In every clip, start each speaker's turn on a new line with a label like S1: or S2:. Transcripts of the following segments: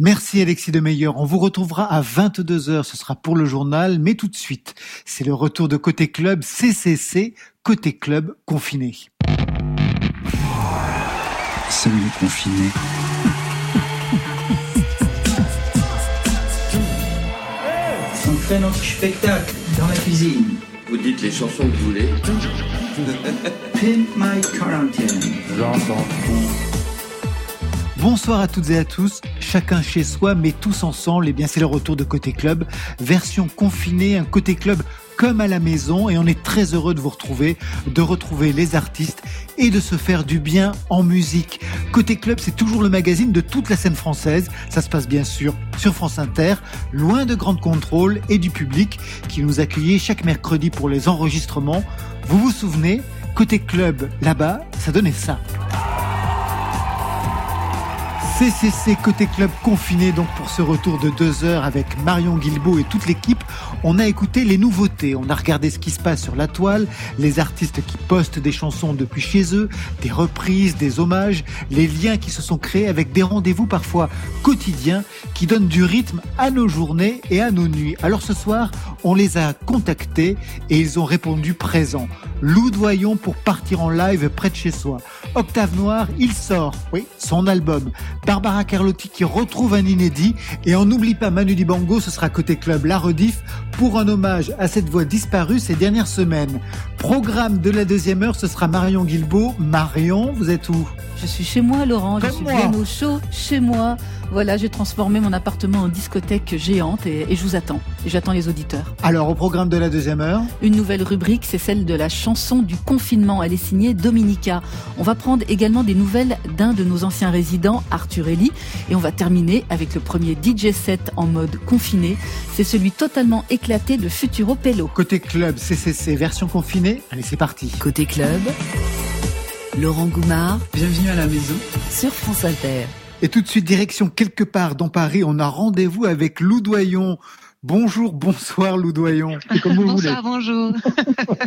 S1: Merci Alexis de Meilleur. On vous retrouvera à 22h. Ce sera pour le journal, mais tout de suite, c'est le retour de Côté Club CCC, Côté Club confiné.
S2: Salut confiné.
S3: On fait notre spectacle dans la cuisine.
S4: Vous dites les chansons que vous voulez.
S3: Pimp My Quarantine.
S2: J'entends
S1: Bonsoir à toutes et à tous, chacun chez soi mais tous ensemble, et eh bien c'est le retour de Côté Club, version confinée, un Côté Club comme à la maison et on est très heureux de vous retrouver, de retrouver les artistes et de se faire du bien en musique. Côté club, c'est toujours le magazine de toute la scène française. Ça se passe bien sûr sur France Inter, loin de grandes contrôles et du public qui nous accueillait chaque mercredi pour les enregistrements. Vous vous souvenez, côté club là-bas, ça donnait ça. CCC côté club confiné donc pour ce retour de deux heures avec Marion Guilbault et toute l'équipe. On a écouté les nouveautés, on a regardé ce qui se passe sur la toile, les artistes qui postent des chansons depuis chez eux, des reprises, des hommages, les liens qui se sont créés avec des rendez-vous parfois quotidiens qui donnent du rythme à nos journées et à nos nuits. Alors ce soir, on les a contactés et ils ont répondu présents. Lou Doyon pour partir en live près de chez soi. Octave Noir, il sort, oui, son album. Barbara Carlotti qui retrouve un inédit. Et on n'oublie pas Manu Dibango, ce sera côté club La Rediff pour un hommage à cette voix disparue ces dernières semaines. Programme de la deuxième heure, ce sera Marion Guilbeault. Marion, vous êtes où?
S5: Je suis chez moi, Laurent. je suis bien au chaud chez moi. Voilà, j'ai transformé mon appartement en discothèque géante et, je vous attends. Et j'attends les auditeurs.
S1: Alors, au programme de la deuxième heure
S5: Une nouvelle rubrique, c'est celle de la chanson du confinement. Elle est signée Dominica. On va prendre également des nouvelles d'un de nos anciens résidents, Arthur Eli. Et on va terminer avec le premier DJ set en mode confiné. C'est celui totalement éclaté de Futuro Pello.
S1: Côté club, CCC, version confinée. Allez, c'est parti.
S5: Côté club, Laurent Goumard.
S3: Bienvenue à la maison.
S5: Sur France Inter.
S1: Et tout de suite, direction quelque part dans Paris, on a rendez-vous avec Lou Doyon. Bonjour, bonsoir Lou Doyon.
S6: Comme vous bonsoir, bonjour.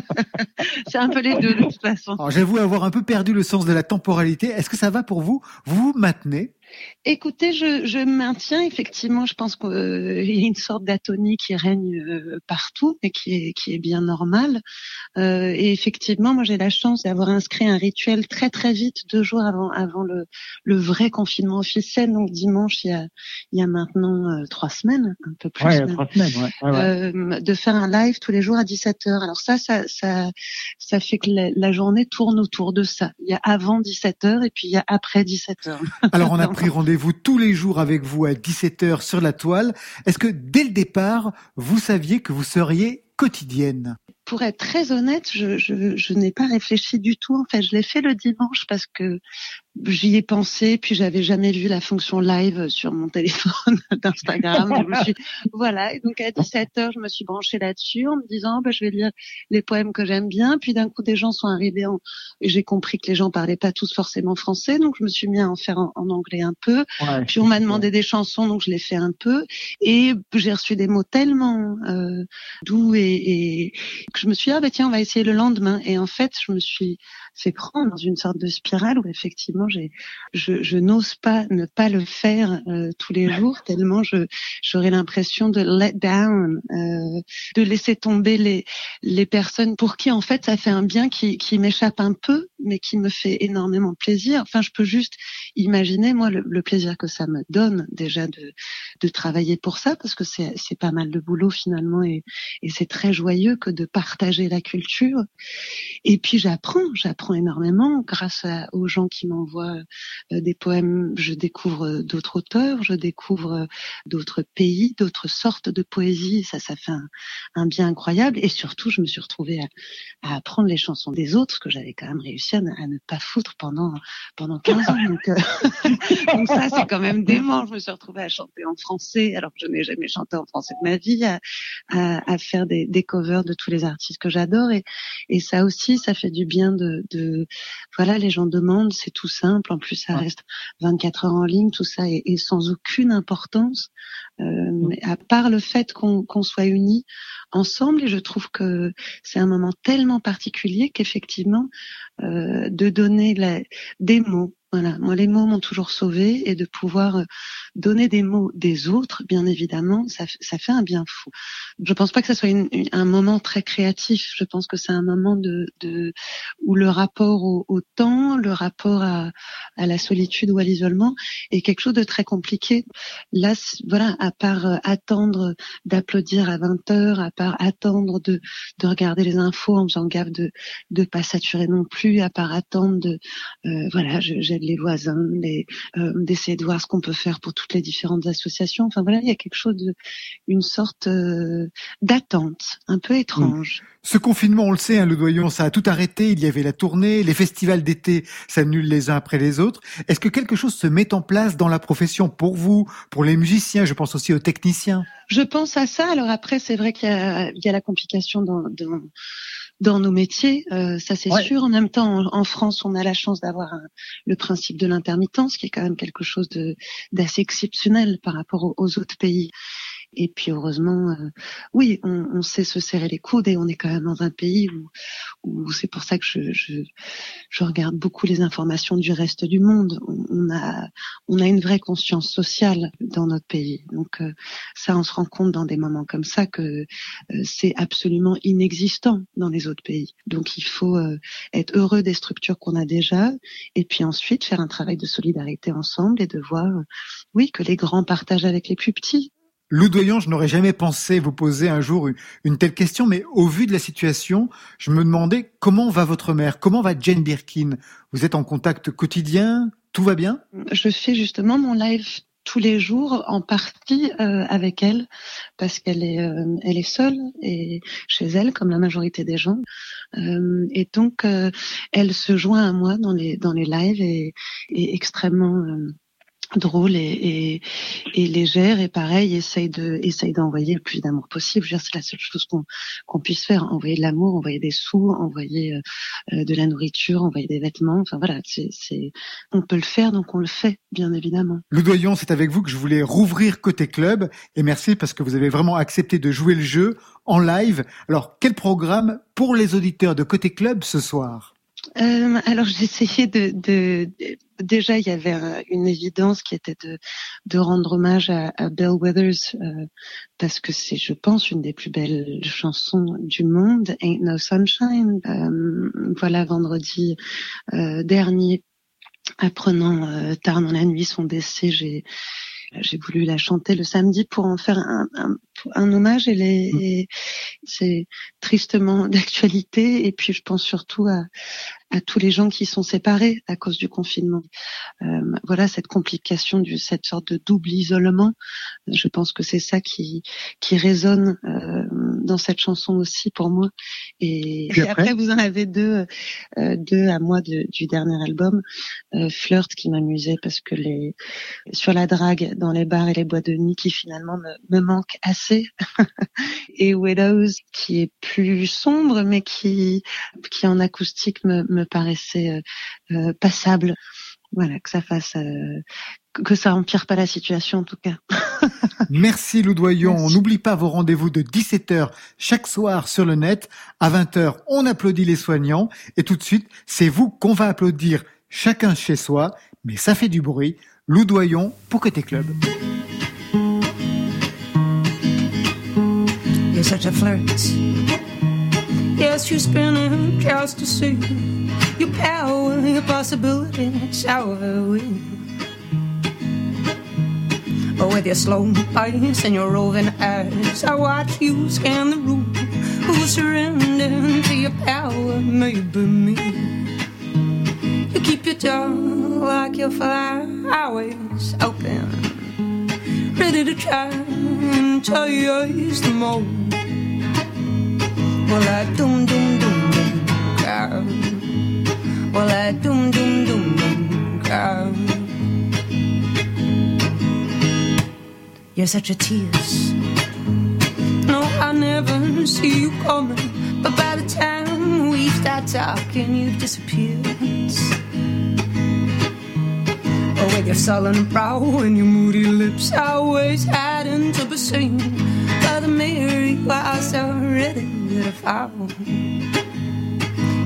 S6: C'est un peu les deux de toute façon.
S1: J'avoue avoir un peu perdu le sens de la temporalité. Est-ce que ça va pour vous Vous maintenez
S6: Écoutez, je, je maintiens effectivement, je pense qu'il euh, y a une sorte d'atonie qui règne euh, partout et qui est, qui est bien normale. Euh, et effectivement, moi j'ai la chance d'avoir inscrit un rituel très très vite, deux jours avant, avant le, le vrai confinement officiel, donc dimanche, il y a, il y a maintenant trois semaines, un peu plus.
S1: Ouais, trois semaines,
S6: ouais. de faire un live tous les jours à 17h. Alors ça, ça, ça, ça fait que la, la, journée tourne autour de ça. Il y a avant 17h et puis il y a après 17h.
S1: Alors on a rendez-vous tous les jours avec vous à 17h sur la toile. Est-ce que dès le départ, vous saviez que vous seriez quotidienne?
S6: Pour être très honnête, je, je, n'ai pas réfléchi du tout. En fait, je l'ai fait le dimanche parce que j'y ai pensé, puis j'avais jamais vu la fonction live sur mon téléphone d'Instagram. voilà. Et donc à 17h, je me suis branchée là-dessus en me disant, bah, je vais lire les poèmes que j'aime bien. Puis d'un coup, des gens sont arrivés en... et j'ai compris que les gens parlaient pas tous forcément français, donc je me suis mis à en faire en, anglais un peu. puis on m'a demandé des chansons, donc je l'ai fait un peu. Et j'ai reçu des mots tellement euh, doux et, et je me suis dit, ah bah tiens, on va essayer le lendemain. Et en fait, je me suis fait prendre dans une sorte de spirale où effectivement, je, je n'ose pas ne pas le faire euh, tous les jours tellement je j'aurais l'impression de let down, euh, de laisser tomber les les personnes pour qui en fait ça fait un bien qui qui m'échappe un peu, mais qui me fait énormément plaisir. Enfin, je peux juste imaginer moi le, le plaisir que ça me donne déjà de de travailler pour ça parce que c'est c'est pas mal de boulot finalement et et c'est très joyeux que de partager la culture. Et puis j'apprends, j'apprends énormément grâce aux gens qui m'envoient euh, des poèmes. Je découvre d'autres auteurs, je découvre d'autres pays, d'autres sortes de poésie. Ça, ça fait un, bien incroyable. Et surtout, je me suis retrouvée à, apprendre les chansons des autres, que j'avais quand même réussi à ne, pas foutre pendant pendant 15 ans. Donc, euh, ça, c'est quand même dément. Je me suis retrouvée à chanter en français, alors que je n'ai jamais chanté en français de ma vie, à, à, faire des, covers de tous les artistes que j'adore et, ça aussi, ça fait du bien de, de voilà, les gens demandent, c'est tout simple. En plus, ça reste 24 heures en ligne, tout ça est, sans aucune importance, mais à part le fait qu'on qu'on soit unis ensemble. Et je trouve que c'est un moment tellement particulier qu'effectivement, de donner des mots voilà, moi les mots m'ont toujours sauvé et de pouvoir euh, donner des mots des autres, bien évidemment, ça, ça fait un bien fou. Je pense pas que ça soit une, un moment très créatif. Je pense que c'est un moment de, de, où le rapport au, au temps, le rapport à, à, la solitude ou à l'isolement est quelque chose de très compliqué. Là, voilà, à part euh, attendre d'applaudir à 20 heures, à part attendre de, de regarder les infos en faisant gaffe de de pas saturer non plus, à part attendre de, euh, voilà, j'ai les voisins, euh, d'essayer de voir ce qu'on peut faire pour toutes les différentes associations. Enfin voilà, il y a quelque chose de, une sorte euh, d'attente, un peu étrange.
S1: Ce confinement, on le sait, hein, le doyon, ça a tout arrêté. Il y avait la tournée, les festivals d'été s'annulent les uns après les autres. Est-ce que quelque chose se met en place dans la profession pour vous, pour les musiciens? Je pense aussi aux techniciens.
S6: Je pense à ça. Alors après, c'est vrai qu'il y, y a, la complication dans, dans dans nos métiers, euh, ça c'est sûr. En même temps, en, France, on a la chance d'avoir le principe de l'intermittence, qui est quand même quelque chose d'assez exceptionnel par rapport aux autres pays. Et puis heureusement, euh, oui, on, on, sait se serrer les coudes et on est quand même dans un pays où, où c'est pour ça que je, je, je, regarde beaucoup les informations du reste du monde. On, a, on a une vraie conscience sociale dans notre pays. Donc euh, ça, on se rend compte dans des moments comme ça que euh, c'est absolument inexistant dans les autres pays. Donc il faut être heureux des structures qu'on a déjà et puis ensuite faire un travail de solidarité ensemble et de voir, oui, que les grands partagent avec les plus petits.
S1: Loudoyant, je n'aurais jamais pensé vous poser un jour une, telle question, mais au vu de la situation, je me demandais comment va votre mère, comment va Jane Birkin? Vous êtes en contact quotidien? Tout va bien?
S6: Je fais justement mon live tous les jours en partie euh, avec elle parce qu'elle est euh, elle est seule et chez elle comme la majorité des gens. Euh, et donc elle se joint à moi dans les dans les lives et est extrêmement drôle et, et, et, légère. Et pareil essaye de essaye d'envoyer le plus d'amour possible. C'est la seule chose qu'on qu'on puisse faire. Envoyer de l'amour envoyer des sous envoyer euh, euh, de la nourriture envoyer des vêtements. Enfin voilà c'est c'est on peut le faire donc on le fait bien évidemment.
S1: Le doyon c'est avec vous que je voulais rouvrir côté club. Et merci parce que vous avez vraiment accepté de jouer le jeu en live. Alors quel programme pour les auditeurs de côté club ce soir?
S6: Euh, alors j'essayais de, de, déjà il y avait une évidence qui était de, rendre hommage à, à Belle Withers euh, parce que c'est je pense une des plus belles chansons du monde Ain't No Sunshine euh, voilà vendredi euh, dernier apprenant euh, tard dans la nuit son décès j'ai j'ai voulu la chanter le samedi pour en faire un, un hommage. Elle est, mmh. c'est tristement d'actualité. Et puis je pense surtout à, à tous les gens qui sont séparés à cause du confinement. Euh, voilà cette complication du cette sorte de double isolement. Je pense que c'est ça qui qui résonne euh, dans cette chanson aussi pour moi. Et, après, vous en avez deux euh, deux à moi de, du dernier album, euh, Flirt qui m'amusait parce que les sur la drague dans les bars et les boîtes de nuit qui finalement me, me manque assez et Widows qui est plus sombre mais qui qui en acoustique me, me paraissait euh, euh, passable. Voilà, que ça fasse euh, que ça empire pas la situation en tout cas.
S1: Merci Loudoyon. On n'oublie pas vos rendez-vous de 17h chaque soir sur le net. À 20h, on applaudit les soignants. Et tout de suite, c'est vous qu'on va applaudir chacun chez soi. Mais ça fait du bruit. Loudoyon pour Côté Club. You're such a flirt. Yes, you're spinning just to see your power, your possibilities, however we. But with your slow pace and your roving eyes, I watch you scan the room. Who surrender to your power? Maybe me. You keep your jaw like your flyaways open, ready to try and chase the mold. Well, I doom doom doom doom cow. Well, I doom doom doom doom cow. You're such a tease. No, I never see you coming. But by the time we start talking, you've disappeared. Oh, with your sullen brow and your moody lips, always hiding to be seen by the mirror. You are so ready. To fall.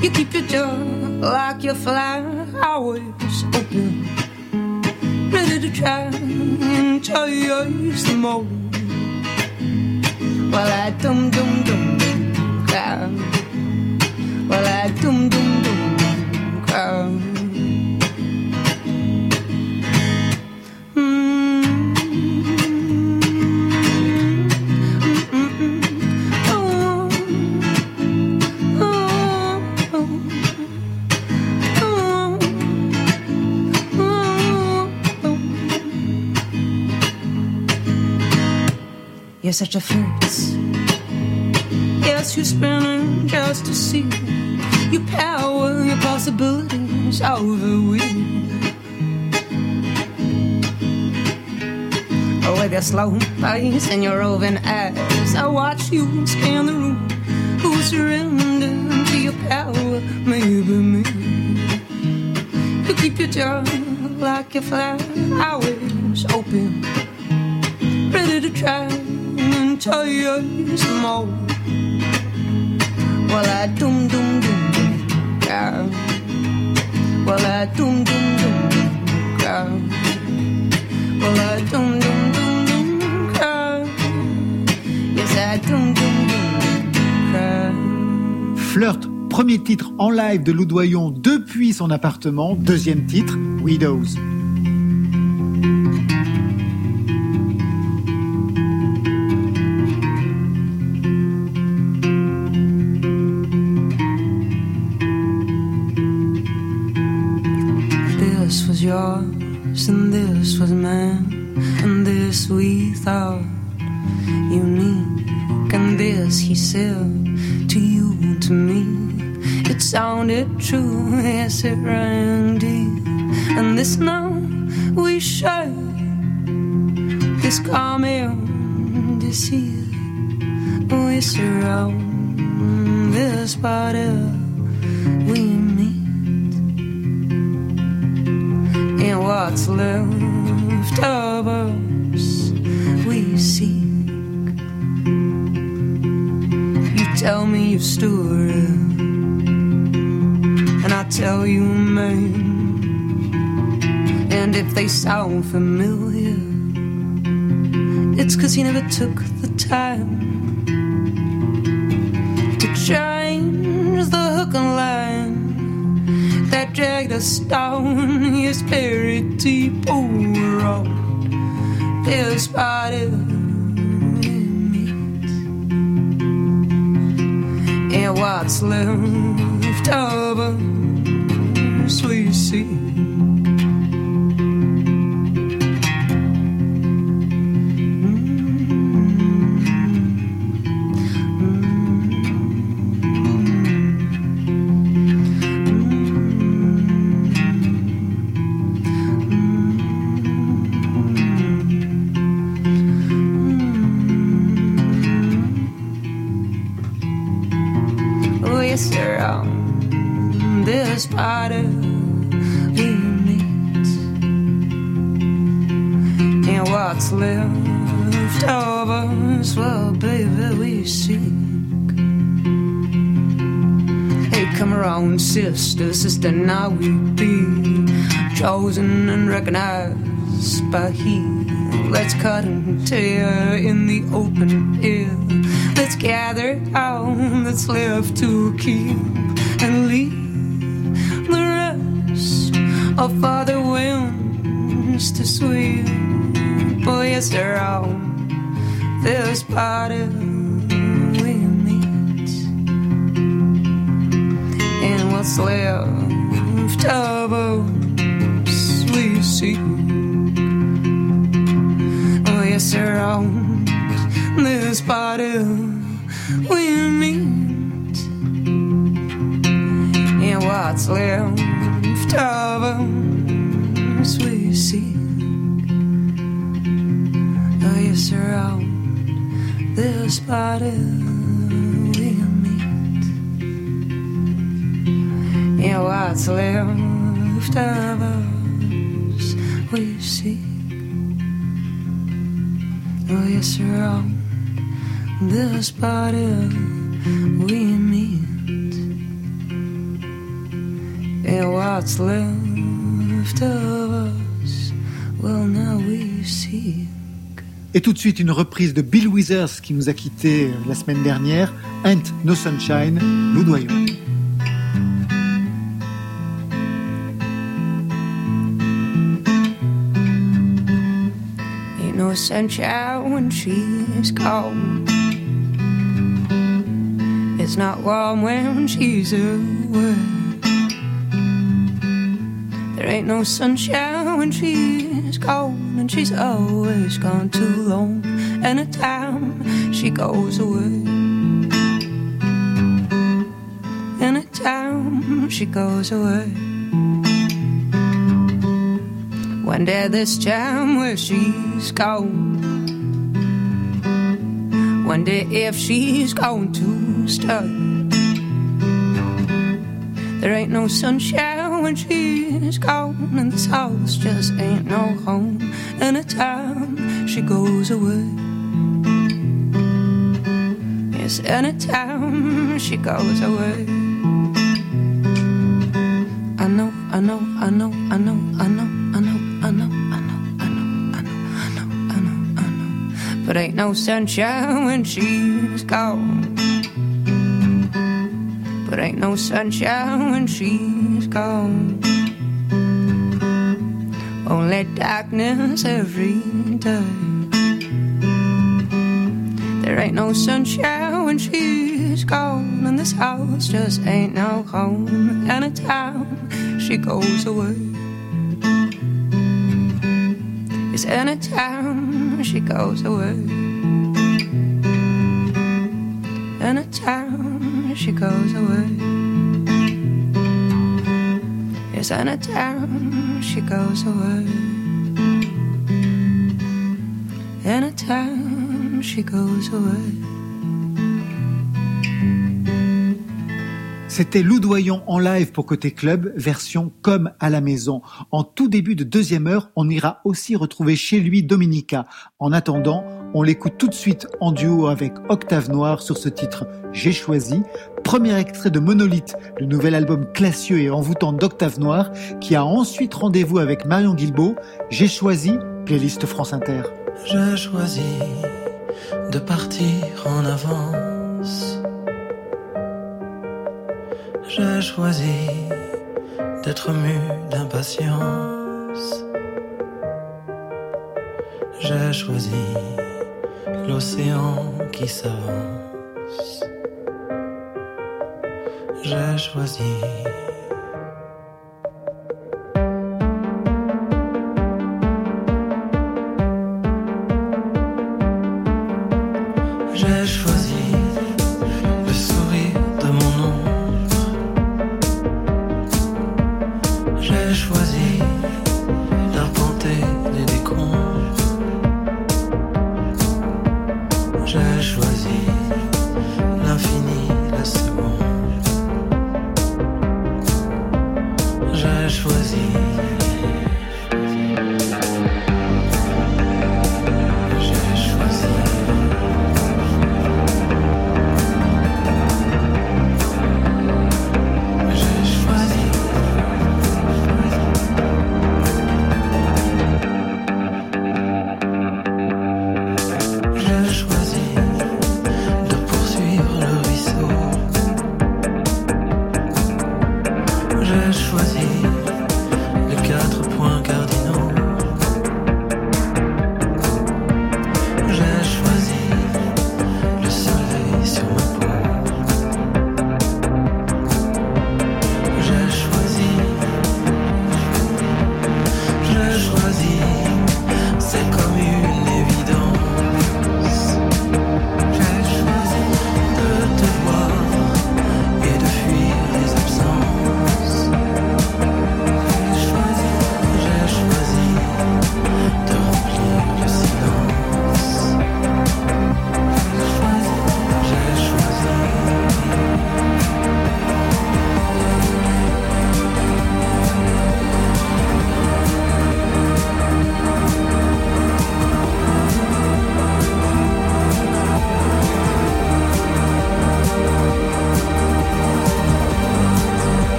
S7: You keep your jaw like your flowers always open, ready to try and chase them all. While I dum dum dum dum cry, while I dum dum dum cry. You're such a fruit. Yes, you're spinning just to see your power, your possibilities overwhelm. Oh, with your slow pace and your roving eyes, I watch you scan the room. Who surrender to your power? Maybe me. You keep your jaw like a your flowers open, ready to try
S1: Flirt premier titre en live de Loudoyon depuis son appartement, deuxième titre, Widows.
S7: Took the time to change the hook and line that dragged us down. His buried deep oh, over this now we be chosen and recognized by He. Let's cut and tear in the open air. Let's gather all that's left to keep and leave the rest of Father winds to sweep. Oh, yes, they're all this party. what's left of us we see. Oh, yes, around this body we meet. And what's left of us we see. Oh, yes, around this body. What's left of us we seek. Oh, yes, around this body we meet. And what's left of us, well, now we see.
S1: Et tout de suite, une reprise de Bill Withers qui nous a quittés la semaine dernière, Ain't No Sunshine, Loudoyon.
S7: No sunshine when she's cold. It's not warm when she's away. There ain't no sunshine when she's gone, and she's always gone too long. Anytime she goes away, anytime she goes away. One day this time where she's gone. One day if she's going to stay. There ain't no sunshine when she's gone, and this house just ain't no home. And Anytime she goes away. Yes, anytime she goes away. I know, I know, I know, I know, I know, But ain't no sunshine when she's gone. But ain't no sunshine when she's gone. Only darkness every day. There ain't no sunshine when she's gone, and this house just ain't no home. And anytime she goes away, it's anytime she goes away. In a town she goes away. Yes, in a town she goes away. In a town she goes away.
S1: C'était Loudoyon en live pour Côté Club, version comme à la maison. En tout début de deuxième heure, on ira aussi retrouver chez lui Dominica. En attendant, on l'écoute tout de suite en duo avec Octave Noir sur ce titre J'ai choisi, premier extrait de Monolithe, le nouvel album classieux et envoûtant d'Octave Noir, qui a ensuite rendez-vous avec Marion Guilbault. J'ai choisi, playlist France Inter.
S8: J'ai choisi de partir en avance. J'ai choisi d'être mu d'impatience. J'ai choisi l'océan qui s'avance. J'ai choisi.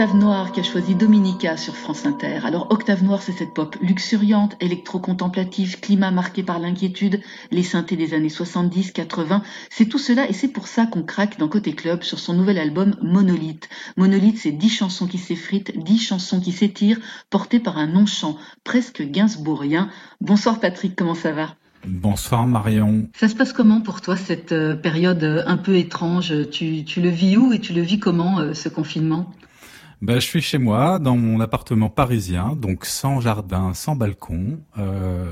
S5: Octave Noir qui a choisi Dominica sur France Inter. Alors Octave Noir, c'est cette pop luxuriante, électro-contemplative, climat marqué par l'inquiétude, les synthés des années 70, 80. C'est tout cela et c'est pour ça qu'on craque dans Côté Club sur son nouvel album Monolithe. Monolithe, c'est dix chansons qui s'effritent, dix chansons qui s'étirent, portées par un non-chant presque gainsbourgien. Bonsoir Patrick, comment ça va?
S9: Bonsoir Marion.
S5: Ça se passe comment pour toi cette euh, période euh, un peu étrange? Tu, tu le vis où et tu le vis comment euh, ce confinement?
S9: Ben, je suis chez moi, dans mon appartement parisien, donc sans jardin, sans balcon, euh,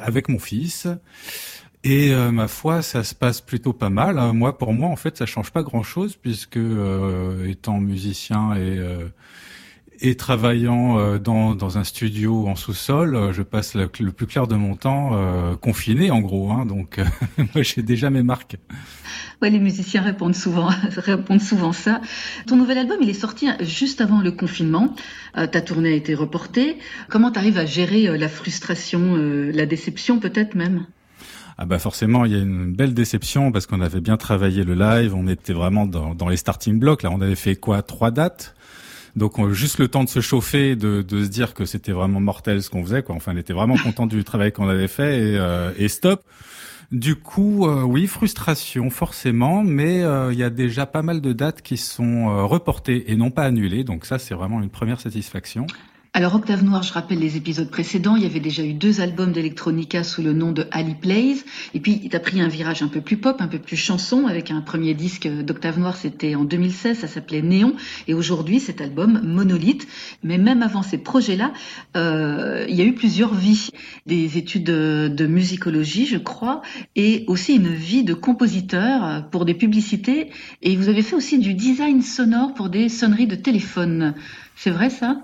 S9: avec mon fils. Et euh, ma foi, ça se passe plutôt pas mal. Hein. Moi, pour moi, en fait, ça change pas grand-chose puisque euh, étant musicien et et travaillant euh, dans, dans un studio en sous-sol, euh, je passe le, le, plus clair de mon temps euh, confiné en gros. Hein, donc moi j'ai déjà mes marques.
S5: Ouais, les musiciens répondent souvent, répondent souvent ça. Ton nouvel album, il est sorti juste avant le confinement. Euh, ta tournée a été reportée. Comment tu arrives à gérer la frustration, euh, la déception peut-être même?
S9: Ah bah forcément, il y a une belle déception parce qu'on avait bien travaillé le live, on était vraiment dans, dans les starting blocks. Là, on avait fait quoi? Trois dates? Donc on, juste le temps de se chauffer, de, de se dire que c'était vraiment mortel ce qu'on faisait. Quoi. Enfin, on était vraiment content du travail qu'on avait fait et, euh, et stop. Du coup, euh, oui, frustration forcément, mais euh, il y a déjà pas mal de dates qui sont euh, reportées et non pas annulées. Donc ça, c'est vraiment une première satisfaction.
S5: Alors Octave Noir, je rappelle les épisodes précédents, il y avait déjà eu deux albums d'Electronica sous le nom de Ali Plays, et puis il a pris un virage un peu plus pop, un peu plus chanson, avec un premier disque d'Octave Noir, c'était en 2016, ça s'appelait Néon, et aujourd'hui cet album Monolithe. Mais même avant ces projets-là, euh, il y a eu plusieurs vies, des études de, de musicologie, je crois, et aussi une vie de compositeur pour des publicités, et vous avez fait aussi du design sonore pour des sonneries de téléphone. C'est vrai ça?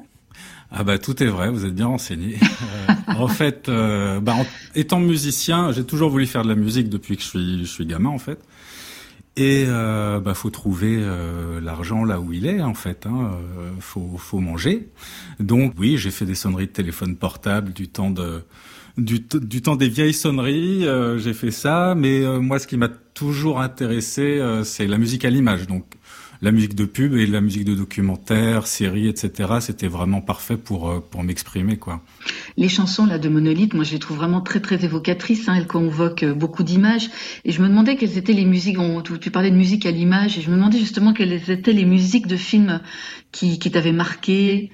S9: Ah bah tout est vrai, vous êtes bien renseigné. euh, en fait, euh, bah, en, étant musicien, j'ai toujours voulu faire de la musique depuis que je suis, je suis gamin en fait. Et euh, bah faut trouver euh, l'argent là où il est en fait. Hein. Euh, faut, faut manger. Donc oui, j'ai fait des sonneries de téléphone portable du temps de du, du temps des vieilles sonneries. Euh, j'ai fait ça, mais moi, ce qui m'a toujours intéressé, c'est la musique à l'image. Donc la musique de pub et la musique de documentaire, série, etc. C'était vraiment parfait pour euh, pour m'exprimer quoi.
S5: Les chansons là de Monolithe, moi je les trouve vraiment très très évocatrices. Hein, elles convoquent euh, beaucoup d'images. Et je me demandais quelles étaient les musiques. Tu, tu, parlais de musique à l'image et je me demandais justement quelles étaient les musiques de films qui qui t'avaient marqué.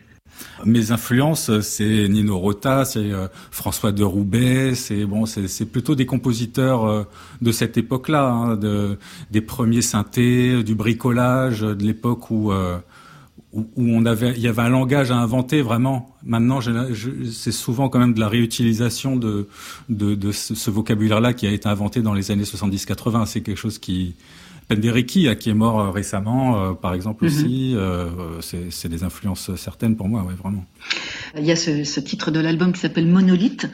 S9: Mes influences, c'est Nino Rota, c'est euh, François de Roubaix, c'est bon, c'est plutôt des compositeurs euh, de cette époque-là, hein, de, des premiers synthés, du bricolage, de l'époque où, euh, où, où on avait, il y avait un langage à inventer vraiment. Maintenant, c'est souvent quand même de la réutilisation de de, de ce vocabulaire-là qui a été inventé dans les années 70-80. C'est quelque chose qui Penderecki, qui est mort euh, récemment, euh, par exemple aussi, mm -hmm. euh, c'est des influences certaines pour moi, ouais, vraiment.
S5: Il y a ce, ce titre de l'album qui s'appelle Monolithe.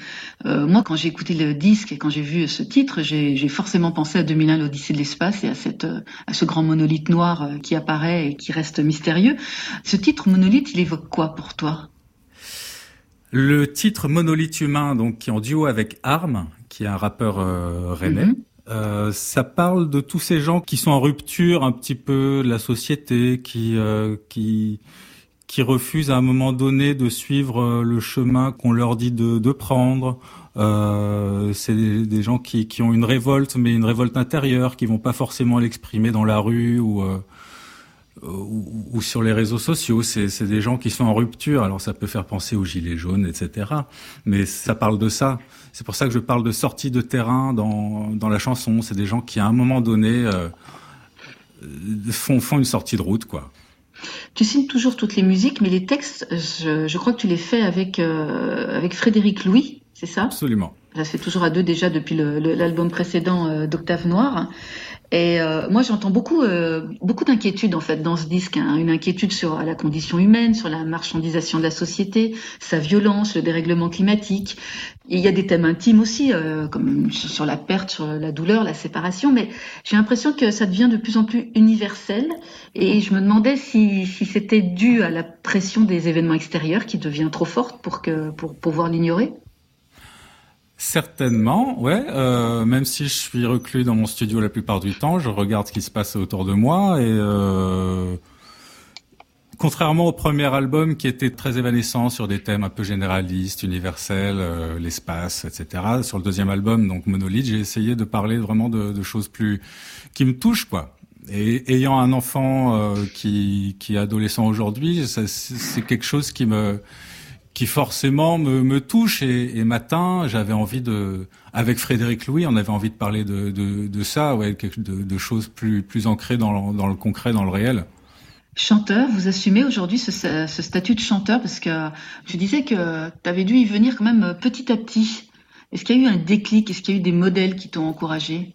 S5: Euh, moi, quand j'ai écouté le disque et quand j'ai vu ce titre, j'ai forcément pensé à 2001, l'Odyssée de l'espace et à, cette, à ce grand monolithe noir qui apparaît et qui reste mystérieux. Ce titre Monolithe, il évoque quoi pour toi?
S9: Le titre Monolithe humain, donc qui est en duo avec Arm, qui est un rappeur euh, rennais. Mm -hmm. Euh, ça parle de tous ces gens qui sont en rupture un petit peu de la société, qui euh, qui qui refusent à un moment donné de suivre euh, le chemin qu'on leur dit de, de prendre. Euh, c'est des, gens qui, qui ont une révolte, mais une révolte intérieure, qui vont pas forcément l'exprimer dans la rue ou, euh, ou, ou sur les réseaux sociaux. C'est des gens qui sont en rupture. Alors ça peut faire penser aux gilets jaunes, etc. Mais ça parle de ça. C'est pour ça que je parle de sortie de terrain dans, dans la chanson. C'est des gens qui, à un moment donné, euh, font, font une sortie de route, quoi.
S5: Tu signes toujours toutes les musiques, mais les textes, je, je crois que tu les fais avec, euh, avec Frédéric Louis, c'est ça?
S9: Absolument.
S5: Ça se fait toujours à deux déjà depuis l'album précédent euh, d'Octave Noir. Et euh, moi, j'entends beaucoup, euh, beaucoup d'inquiétudes en fait dans ce disque. Hein. Une inquiétude sur la condition humaine, sur la marchandisation de la société, sa violence, le dérèglement climatique. Il y a des thèmes intimes aussi, euh, comme sur la perte, sur la douleur, la séparation. Mais j'ai l'impression que ça devient de plus en plus universel. Et je me demandais si, si c'était dû à la pression des événements extérieurs qui devient trop forte pour que pour pouvoir l'ignorer.
S9: Certainement, ouais. Euh, même si je suis reclus dans mon studio la plupart du temps, je regarde ce qui se passe autour de moi et euh, Contrairement au premier album qui était très évanescent sur des thèmes un peu généralistes, universels, euh, l'espace, etc. Sur le deuxième album, donc Monolith, j'ai essayé de parler vraiment de, de, choses plus qui me touchent, quoi. Et ayant un enfant euh, qui, qui est adolescent aujourd'hui, c'est quelque chose qui me qui forcément me, me touche. Et, et matin j'avais envie de avec Frédéric Louis on avait envie de parler de, de, de ça ouais de, de, choses plus plus ancrées dans le, dans le concret dans le réel.
S5: Chanteur, vous assumez aujourd'hui ce, ce, statut de chanteur parce que tu disais que tu avais dû y venir quand même petit à petit. Est-ce qu'il y a eu un déclic? Est-ce qu'il y a eu des modèles qui t'ont encouragé?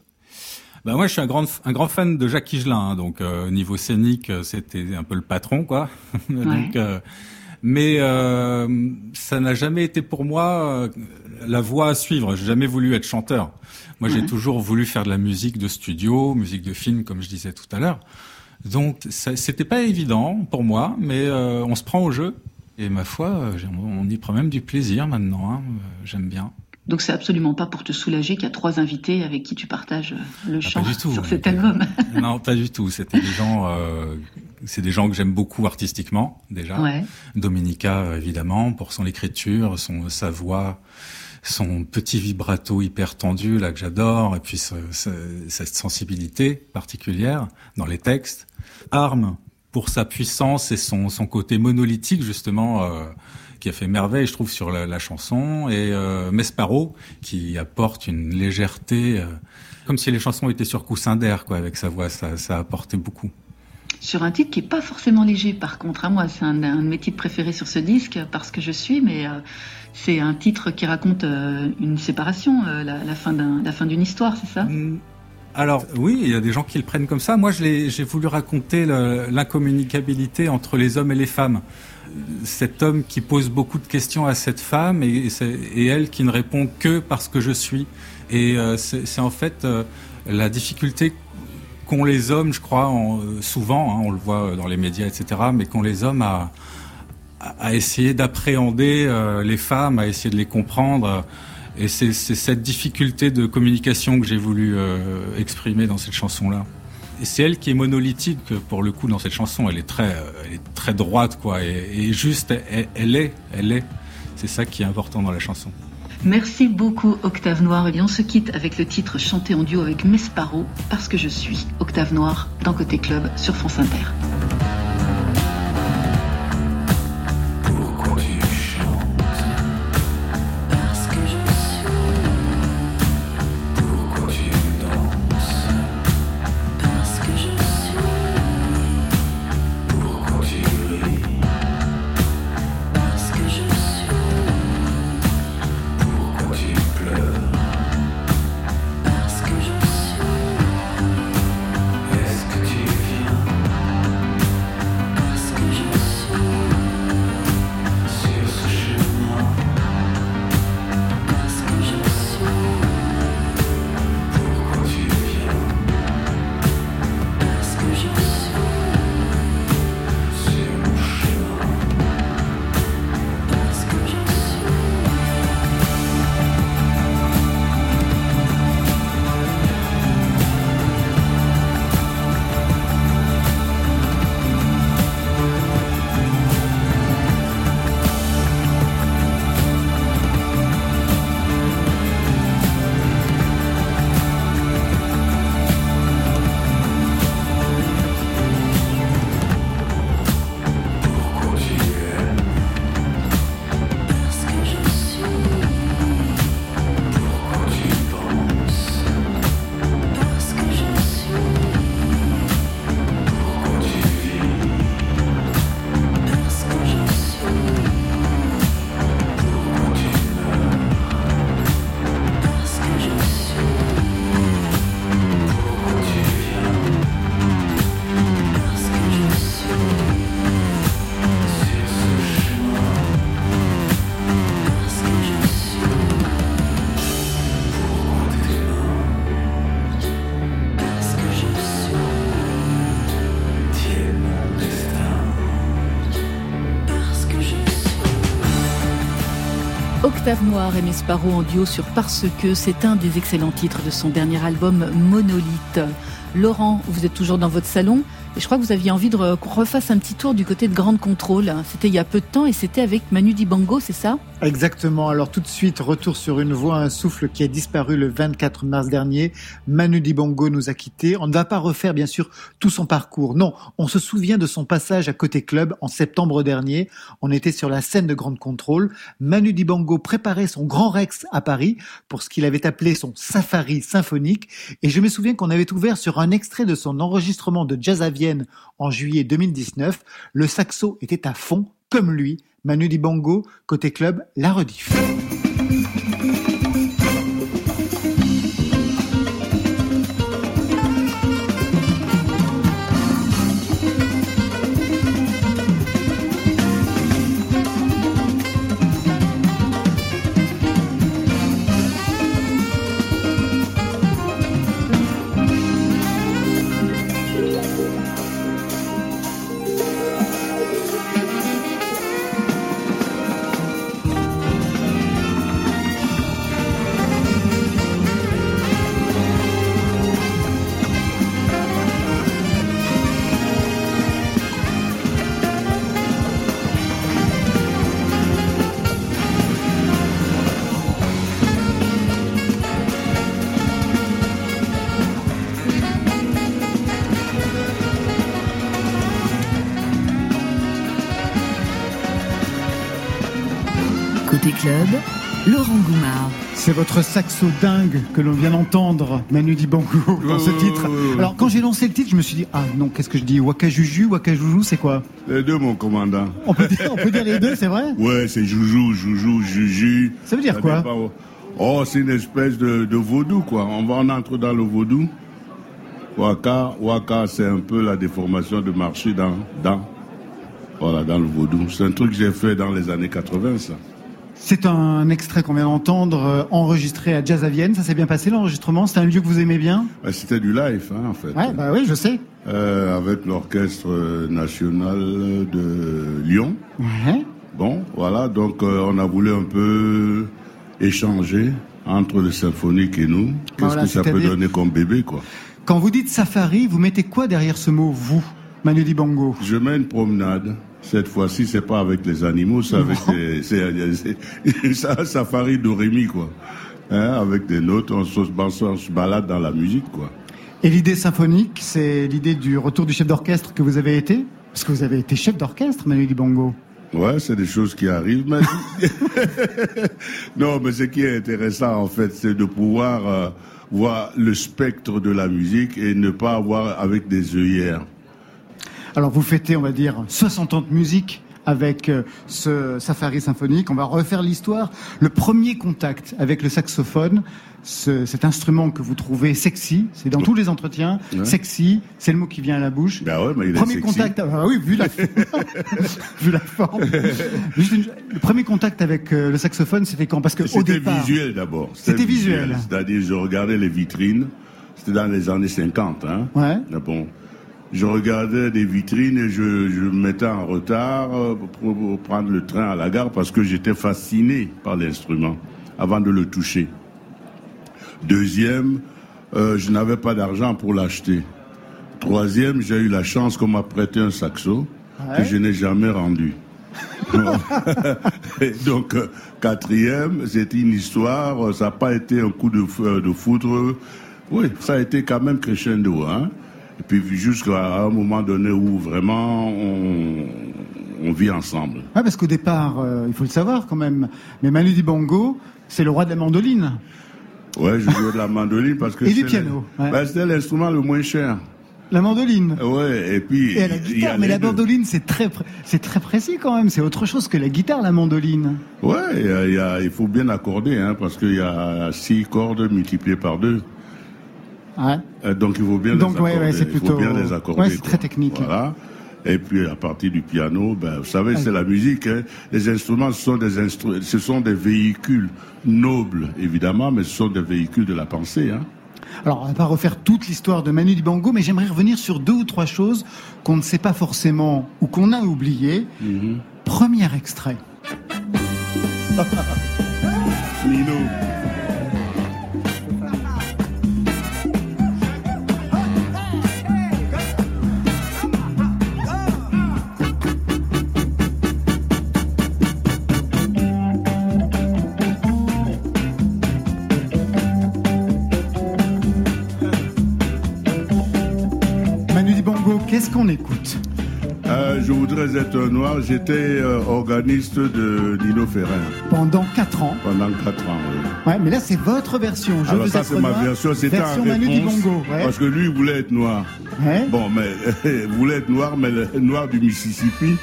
S9: Bah moi, je suis un grand, un grand fan de Jacques Higelin, hein, donc euh, niveau scénique, euh, c'était un peu le patron, quoi. donc, euh, mais euh, ça n'a jamais été pour moi la voie à suivre. J'ai jamais voulu être chanteur. Moi, ouais. j'ai toujours voulu faire de la musique de studio, musique de film, comme je disais tout à l'heure. Donc c'était pas évident pour moi, mais euh, on se prend au jeu. Et ma foi, on y prend même du plaisir maintenant. Hein. J'aime bien.
S5: Donc c'est absolument pas pour te soulager qu'il y a trois invités avec qui tu partages le
S9: ah,
S5: chant sur cet album.
S9: non, pas du tout. C'était des gens, euh, c'est des gens que j'aime beaucoup artistiquement déjà.
S5: Ouais.
S9: Dominica évidemment pour son écriture, son sa voix, son petit vibrato hyper tendu là que j'adore, et puis ce, ce, cette sensibilité particulière dans les textes. Arme pour sa puissance et son, son côté monolithique justement. Euh, qui a fait merveille, je trouve, sur la, la chanson, et euh, Mesparo, qui apporte une légèreté, euh, comme si les chansons étaient sur coussin d'air, quoi, avec sa voix, ça, ça a apporté beaucoup.
S5: Sur un titre qui est pas forcément léger, par contre, à moi, c'est un, de mes titres préférés sur ce disque, parce que je suis, mais euh, c'est un titre qui raconte euh, une séparation, euh, la, fin d'une histoire, c'est ça?
S9: Mmh. Alors oui, il y a des gens qui le prennent comme ça. Moi, j'ai voulu raconter l'incommunicabilité entre les hommes et les femmes cet homme qui pose beaucoup de questions à cette femme et, elle qui ne répond que parce que je suis. Et c'est en fait la difficulté qu'ont les hommes, je crois, en, souvent, hein, on le voit dans les médias, etc., mais qu'ont les hommes à, essayer d'appréhender euh, les femmes, à essayer de les comprendre. Et c'est cette difficulté de communication que j'ai voulu euh, exprimer dans cette chanson-là. Et c'est elle qui est monolithique pour le coup dans cette chanson. Elle est très, elle est très droite quoi, et, juste, elle, est, elle est. C'est ça qui est important dans la chanson.
S5: Merci beaucoup Octave Noir. Et bien on se quitte avec le titre chanté en duo avec Mesparo, parce que je suis Octave Noir dans Côté Club sur France Inter. Noir et Mesparo en duo sur Parce que c'est un des excellents titres de son dernier album Monolithe. Laurent, vous êtes toujours dans votre salon. Et je crois que vous aviez envie de qu'on refasse un petit tour du côté de Grande Contrôle. C'était il y a peu de temps et c'était avec Manu Dibango, c'est ça?
S10: Exactement. Alors tout de suite, retour sur une voix, un souffle qui a disparu le 24 mars dernier. Manu Dibango nous a quittés. On ne va pas refaire, bien sûr, tout son parcours. Non, on se souvient de son passage à Côté Club en septembre dernier. On était sur la scène de Grande Contrôle. Manu Dibango préparait son Grand Rex à Paris pour ce qu'il avait appelé son safari symphonique. Et je me souviens qu'on avait ouvert sur un extrait de son enregistrement de Jazz à Vienne en juillet 2019. Le saxo était à fond, comme lui. Manu Dibango, côté club, la rediff. C'est votre saxo dingue que l'on vient d'entendre, Manu Dibango, dans ce titre. Alors, quand j'ai lancé le titre, je me suis dit, ah non, qu'est-ce que je dis? Wakajuju, Wakajoujou, c'est quoi?
S11: Les deux, mon commandant.
S10: on peut, dire, on peut dire les deux, c'est vrai?
S11: Ouais, c'est joujou, joujou, juju.
S10: Ça veut dire quoi?
S11: dépend Oh, c'est une espèce de, de vaudou, quoi. On va en entrer dans le vaudou. Waka, waka, c'est un peu la déformation de marcher dans, dans, voilà, dans le vaudou. C'est un truc que j'ai fait dans les années 80, ça.
S10: C'est un extrait qu'on vient d'entendre, euh, enregistré à Jazz à Vienne. Ça s'est bien passé l'enregistrement? C'est un lieu que vous aimez bien?
S11: Bah, C'était du live, hein, en fait.
S10: Ouais, bah oui, je sais.
S11: Euh, avec l'orchestre euh, national de Lyon.
S10: Ouais.
S11: Bon, voilà, donc euh, on a voulu un peu échanger entre le symphonique et nous. Qu'est-ce
S10: Voilà,
S11: que ça peut donner comme bébé, quoi?
S10: Quand vous dites safari, vous mettez quoi derrière ce mot, vous, Manu Dibango?
S11: Je mets une promenade. Cette fois-ci, c'est pas avec les animaux, c'est avec des, safari de Rémi, quoi. Hein, avec des notes, on se, on se balade dans la musique, quoi.
S10: Et l'idée symphonique, c'est l'idée du retour du chef d'orchestre que vous avez été? Parce que vous avez été chef d'orchestre, Manu Dibango.
S11: Ouais, c'est des choses qui arrivent. Mais... non, mais ce qui est intéressant, en fait, c'est de pouvoir euh, voir le spectre de la musique et ne pas avoir avec des œillères.
S10: Alors vous fêtez, on va dire, 60 ans de musique avec euh, ce safari symphonique. On va refaire l'histoire. Le premier contact avec le saxophone, ce- cet instrument que vous trouvez sexy, c'est dans tous les entretiens,
S11: Ouais.
S10: sexy, c'est le mot qui vient à la bouche.
S11: Ben ouais, mais il
S10: Premier contact, ah oui, vu la, vu la forme. Une- le premier contact avec euh, le saxophone, c'était quand? Parce que au
S11: C'était visuel d'abord.
S10: C'était visuel.
S11: C'est-à-dire, je regardais les vitrines. C'était dans les années 50. Hein.
S10: Ouais.
S11: Mais bon, je regardais des vitrines et je, je me mettais en retard euh, pour, prendre le train à la gare parce que j'étais fasciné par l'instrument avant de le toucher. Deuxième, euh, je n'avais pas d'argent pour l'acheter. Troisième, j'ai eu la chance qu'on m'a prêté un saxo
S10: Ouais.
S11: que je n'ai jamais rendu. Donc, euh, quatrième, c'était une histoire, ça n'a pas été un coup de, de foudre. Oui, ça a été quand même crescendo. Hein? Et puis jusqu'à un moment donné où vraiment on, on vit ensemble.
S10: Ouais, parce qu'au départ, euh, il faut le savoir quand même, mais Manu Dibango, c'est le roi de la mandoline.
S11: Ouais, je jouais de la mandoline parce que
S10: Et du piano, ouais.
S11: ben, c'était l'instrument le moins cher.
S10: La mandoline.
S11: Ouais, et puis
S10: Et la guitare, mais la
S11: deux.
S10: mandoline, c'est très, c'est très précis quand même. C'est autre chose que la guitare, la mandoline.
S11: Ouais, il y a- il faut bien accorder, hein, parce qu'il y a six cordes multipliées par deux.
S10: Ouais.
S11: Euh, Donc il faut bien
S10: Donc,
S11: les
S10: ouais,
S11: accorder.
S10: ouais, c'est
S11: Il faut
S10: plutôt-
S11: bien les accorder.
S10: ouais, c'est très technique.
S11: Voilà. Et puis à partir du piano, ben, vous savez, c'est la musique. hein. Les instruments, sont des instru- ce sont des véhicules nobles, évidemment, mais ce sont des véhicules de la pensée. Hein.
S10: Alors, on va pas refaire toute l'histoire de Manu Dibango, mais j'aimerais revenir sur deux ou trois choses qu'on ne sait pas forcément ou qu'on a oubliées.
S11: Mhm.
S10: Premier extrait. on écoute
S11: Euh, je voudrais être noir. J'étais euh, organiste de Nino Ferrer
S10: Pendant 4 ans.
S11: pendant 4 ans. oui.
S10: Ouais, mais là, c'est votre version. Je
S11: Alors
S10: veux
S11: ça,
S10: être
S11: c'est ma version. C'était
S10: version Manu
S11: réponse,
S10: Dibongo. Ouais.
S11: Parce que lui, il voulait être noir.
S10: Ouais.
S11: Bon, mais il voulait être noir, mais le noir du Mississippi,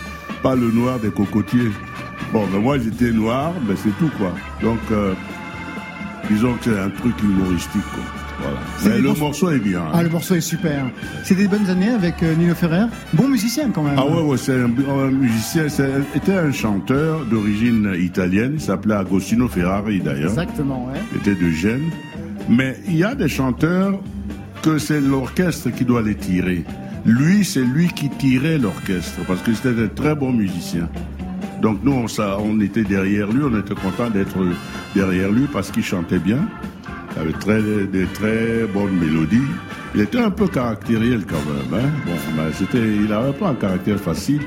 S11: pas le noir des cocotiers. Bon, mais moi, j'étais noir, mais c'est tout, quoi. Donc, euh, disons que c'est un truc humoristique, quoi. Voilà. Mais le morceau est bien. hein.
S10: Ah, le morceau est super. C'est des bonnes années avec euh, Nino Ferrer. Bon musicien quand même.
S11: Ah ouais, ouais, c'est un, un musicien, c'était un chanteur d'origine italienne, il s'appelait Agostino Ferrari d'ailleurs.
S10: Exactement, ouais.
S11: Il était de Gênes. Mais il y a des chanteurs que c'est l'orchestre qui doit les tirer. Lui, c'est lui qui tirait l'orchestre parce que c'était un très bon musicien. Donc nous, on, ça, on était derrière lui, on était content d'être derrière lui parce qu'il chantait bien. Il avait très, des très bonnes mélodies. Il était un peu caractériel quand même. Hein? Bon, c'était, il n'avait pas un caractère facile,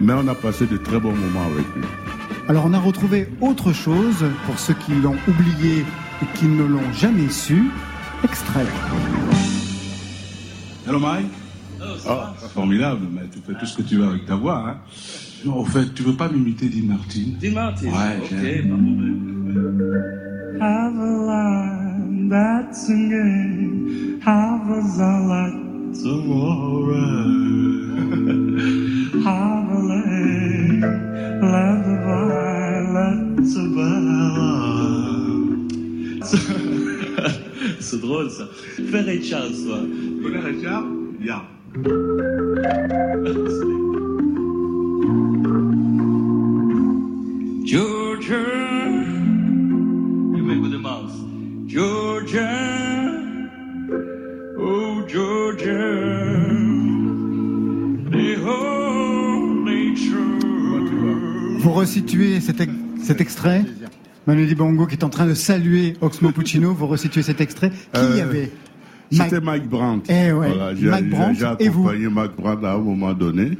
S11: mais on a passé de très bons moments avec lui.
S10: Alors on a retrouvé autre chose pour ceux qui l'ont oublié et qui ne l'ont jamais su. Extrait.
S12: Hello Mike Ah, formidable, mais tu fais tout ce que tu veux avec ta voix. Hein. Non, au fait, tu veux pas m'imiter Dean Martin?
S13: Dean Martin
S12: Ouais,
S13: Ok, pas problème.
S4: Have a that's singing. Have a light tomorrow? Have a leg. Let the violets
S13: C'est drôle ça. Fais Ray Charles, toi.
S12: Tu connais Richard? Bien.
S13: Georgia. Georgia. Oh, Georgia. The holy truth.
S10: Vous resituez cet, ex- cet extrait? Manu Dibongo qui est en train de saluer Oxmo Puccino, vous resituez cet extrait? Qui y
S11: Euh,
S10: avait?
S11: C'était Mike Brandt.
S10: Eh ouais,
S11: j'ai,
S10: Mike Brandt
S11: j'ai
S10: et vous?
S11: accompagné Mike Brandt à un moment donné.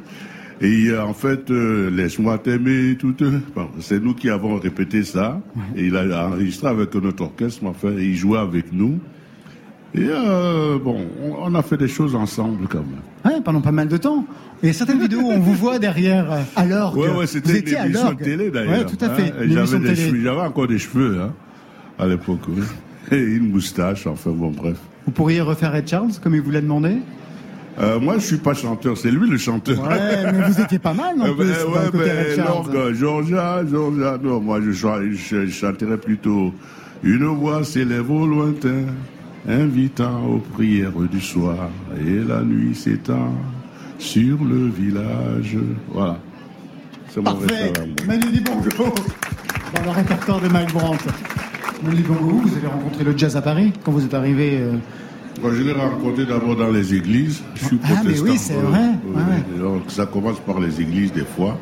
S11: Et euh, en fait, euh, laisse-moi t'aimer, tout. euh, bon, c'est nous qui avons répété ça. Et il a enregistré avec notre orchestre, enfin, il jouait avec nous. Et bon, on, on a fait des choses ensemble quand même.
S10: Ouais, pendant pas mal de temps. Il y a certaines vidéos où on vous voit derrière à l'orgue.
S11: Ouais, ouais, c'était une émission de télé d'ailleurs.
S10: Ouais, tout à fait.
S11: hein. Et J'avais, encore des cheveux hein, à l'époque. oui. Et une moustache, enfin bon, bref.
S10: Vous pourriez refaire Red Charles comme il vous l'a demandé?
S11: Euh, moi, je suis pas chanteur, c'est lui le chanteur.
S10: Ouais, mais vous étiez pas mal non
S11: Euh,
S10: plus.
S11: ouais, l'orgue, Georgia, Georgia, non, moi je, je, je chanterais plutôt Une voix s'élève au lointain, invitant aux prières du soir, et la nuit s'étend sur le village. Voilà. C'est mon
S10: Parfait. Manu Dibongo dans le répertoire de Mike Brandt. Manu Dibongo, vous avez rencontré le jazz à Paris quand vous êtes arrivé. euh,
S11: Moi, je l'ai rencontré d'abord dans les églises. Je suis
S10: Ah, mais
S11: protestant.
S10: oui, c'est vrai.
S11: euh,
S10: Ouais,
S11: Donc, ça commence par les églises des fois.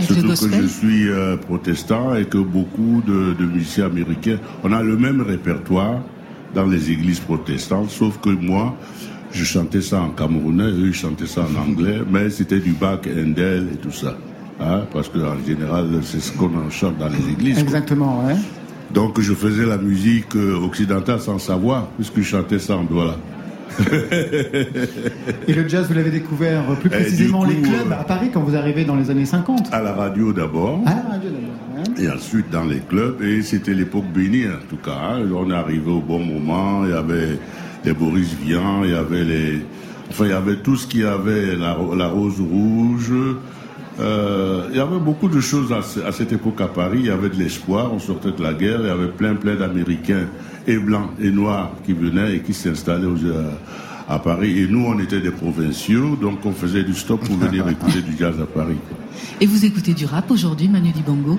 S11: Surtout que je suis euh, protestant et que beaucoup de, de musiciens américains, on a le même répertoire dans les églises protestantes, sauf que moi, je chantais ça en camerounais, eux, ils chantaient ça en anglais, mais c'était du Bach, Handel et tout ça. Hein, parce qu'en général, c'est ce qu'on en chante dans les églises. quoi.
S10: Exactement, ouais.
S11: Donc je faisais la musique euh, occidentale sans savoir, puisque je chantais ça en voilà.
S10: Et le jazz, vous l'avez découvert euh, plus
S11: Et
S10: précisément les clubs
S11: euh,
S10: à Paris quand vous arrivez dans les années 50.
S11: À la radio d'abord.
S10: Ah, la radio d'abord. ouais.
S11: Et ensuite dans les clubs, et c'était l'époque bénie en tout cas. hein. On est arrivé au bon moment, il y avait les Boris Vian, il y avait les... Enfin, il y avait tout ce qu'il y avait, la, la Rose Rouge. Euh, il y avait beaucoup de choses à, ce- à cette époque à Paris. Il y avait de l'espoir, on sortait de la guerre, il y avait plein plein d'Américains et blancs et noirs qui venaient et qui s'installaient aux- euh, à Paris. Et nous, on était des provinciaux, donc on faisait du stop pour venir écouter du jazz à Paris.
S5: Et vous écoutez du rap aujourd'hui, Manu Dibongo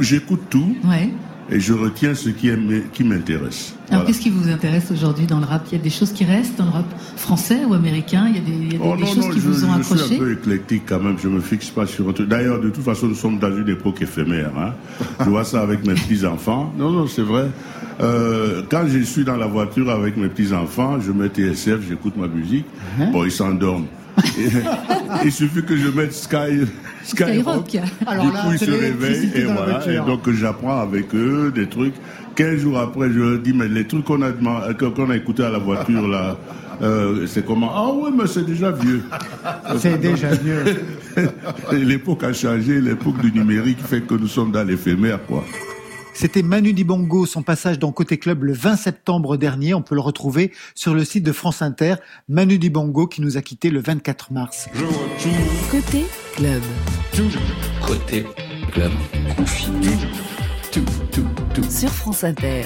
S11: J'écoute tout.
S5: Ouais.
S11: Et je retiens ce qui, m'intéresse.
S5: Alors
S11: Voilà.
S5: qu'est-ce qui vous intéresse aujourd'hui dans le rap? Il y a des choses qui restent dans le rap français ou américain? Il y a des, il y a des-
S11: Oh
S5: des
S11: non,
S5: choses
S11: non,
S5: qui
S11: je,
S5: vous ont
S11: je suis
S5: accroché?
S11: un peu éclectique quand même, je me fixe pas sur un truc. D'ailleurs, de toute façon, nous sommes dans une époque éphémère. Hein. Je vois ça avec mes petits-enfants. Non, non, c'est vrai. Euh, quand je suis dans la voiture avec mes petits-enfants, je mets TSF, j'écoute ma musique. Bon, ils s'endorment. Il suffit que je mette Sky, Skyrock. Du coup, ils se réveillent et voilà. Et donc, j'apprends avec eux des trucs. 15 jours après, je leur dis, mais les trucs qu'on a, demandé- qu'on a écoutés à la voiture, là, Euh, c'est comment? Ah oui, mais c'est déjà vieux.
S1: C'est déjà vieux.
S11: l'époque a changé, l'époque du numérique fait que nous sommes dans l'éphémère, quoi.
S1: C'était Manu Dibango, son passage dans Côté Club le 20 septembre dernier. On peut le retrouver sur le site de France Inter. Manu Dibango qui nous a quittés le 24 mars.
S14: Côté Club.
S2: Côté club confiné.
S14: Sur France Inter.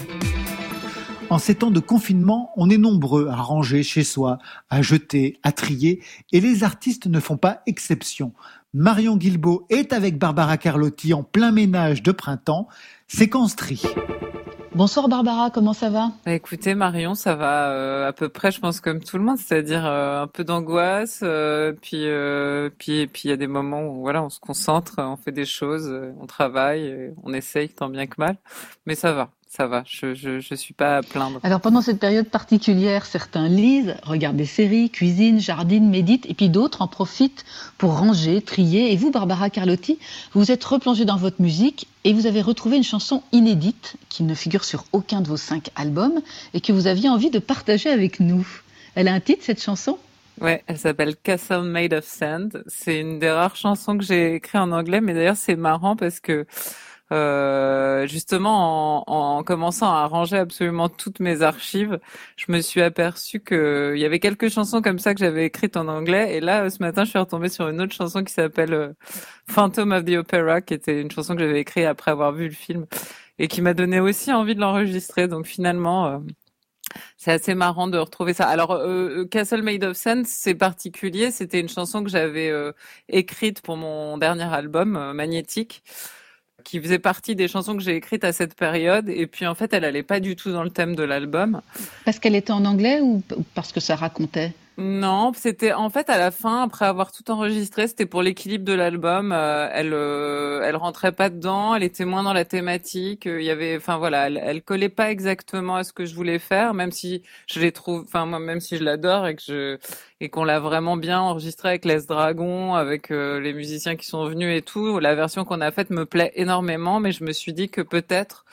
S1: En ces temps de confinement, on est nombreux à ranger chez soi, à jeter, à trier, et les artistes ne font pas exception. Marion Guilbeault est avec Barbara Carlotti en plein ménage de printemps. Séquence tri.
S5: Bonsoir Barbara, comment ça va?
S15: Bah, écoutez Marion, ça va euh, à peu près, je pense comme tout le monde, c'est-à-dire euh, un peu d'angoisse, euh, puis euh, puis puis il y a des moments où voilà, on se concentre, on fait des choses, on travaille, on essaye tant bien que mal, mais ça va, ça va. Je je je suis pas à plaindre.
S5: Alors pendant cette période particulière, certains lisent, regardent des séries, cuisinent, jardinent, méditent, et puis d'autres en profitent pour ranger, trier. Et vous, Barbara Carlotti, vous vous êtes replongée dans votre musique et vous avez retrouvé une chanson inédite qui ne figure sur aucun de vos cinq albums et que vous aviez envie de partager avec nous. Elle a un titre, cette chanson?
S15: Ouais, elle s'appelle Castle Made of Sand. C'est une des rares chansons que j'ai écrites en anglais, mais d'ailleurs c'est marrant parce que euh, justement en, en commençant à ranger absolument toutes mes archives, je me suis aperçue que il y avait quelques chansons comme ça que j'avais écrites en anglais et là ce matin je suis retombée sur une autre chanson qui s'appelle euh, Phantom of the Opera qui était une chanson que j'avais écrite après avoir vu le film et qui m'a donné aussi envie de l'enregistrer donc finalement euh, c'est assez marrant de retrouver ça. Alors, Castle Made of Sand, c'est particulier. C'était une chanson que j'avais écrite pour mon dernier album, Magnétique, qui faisait partie des chansons que j'ai écrites à cette période. Et puis, en fait, elle allait pas du tout dans le thème de l'album.
S5: Parce qu'elle était en anglais ou parce que ça racontait?
S15: Non, c'était en fait à la fin, après avoir tout enregistré, c'était pour l'équilibre de l'album. euh, elle, euh, elle rentrait pas dedans, elle était moins dans la thématique. euh, Il y avait, enfin voilà, elle, elle collait pas exactement à ce que je voulais faire, même si je les trouve, enfin moi, même si je l'adore et que je et qu'on l'a vraiment bien enregistré avec Les Dragons, avec euh, les musiciens qui sont venus et tout. La version qu'on a faite me plaît énormément, mais je me suis dit que peut-être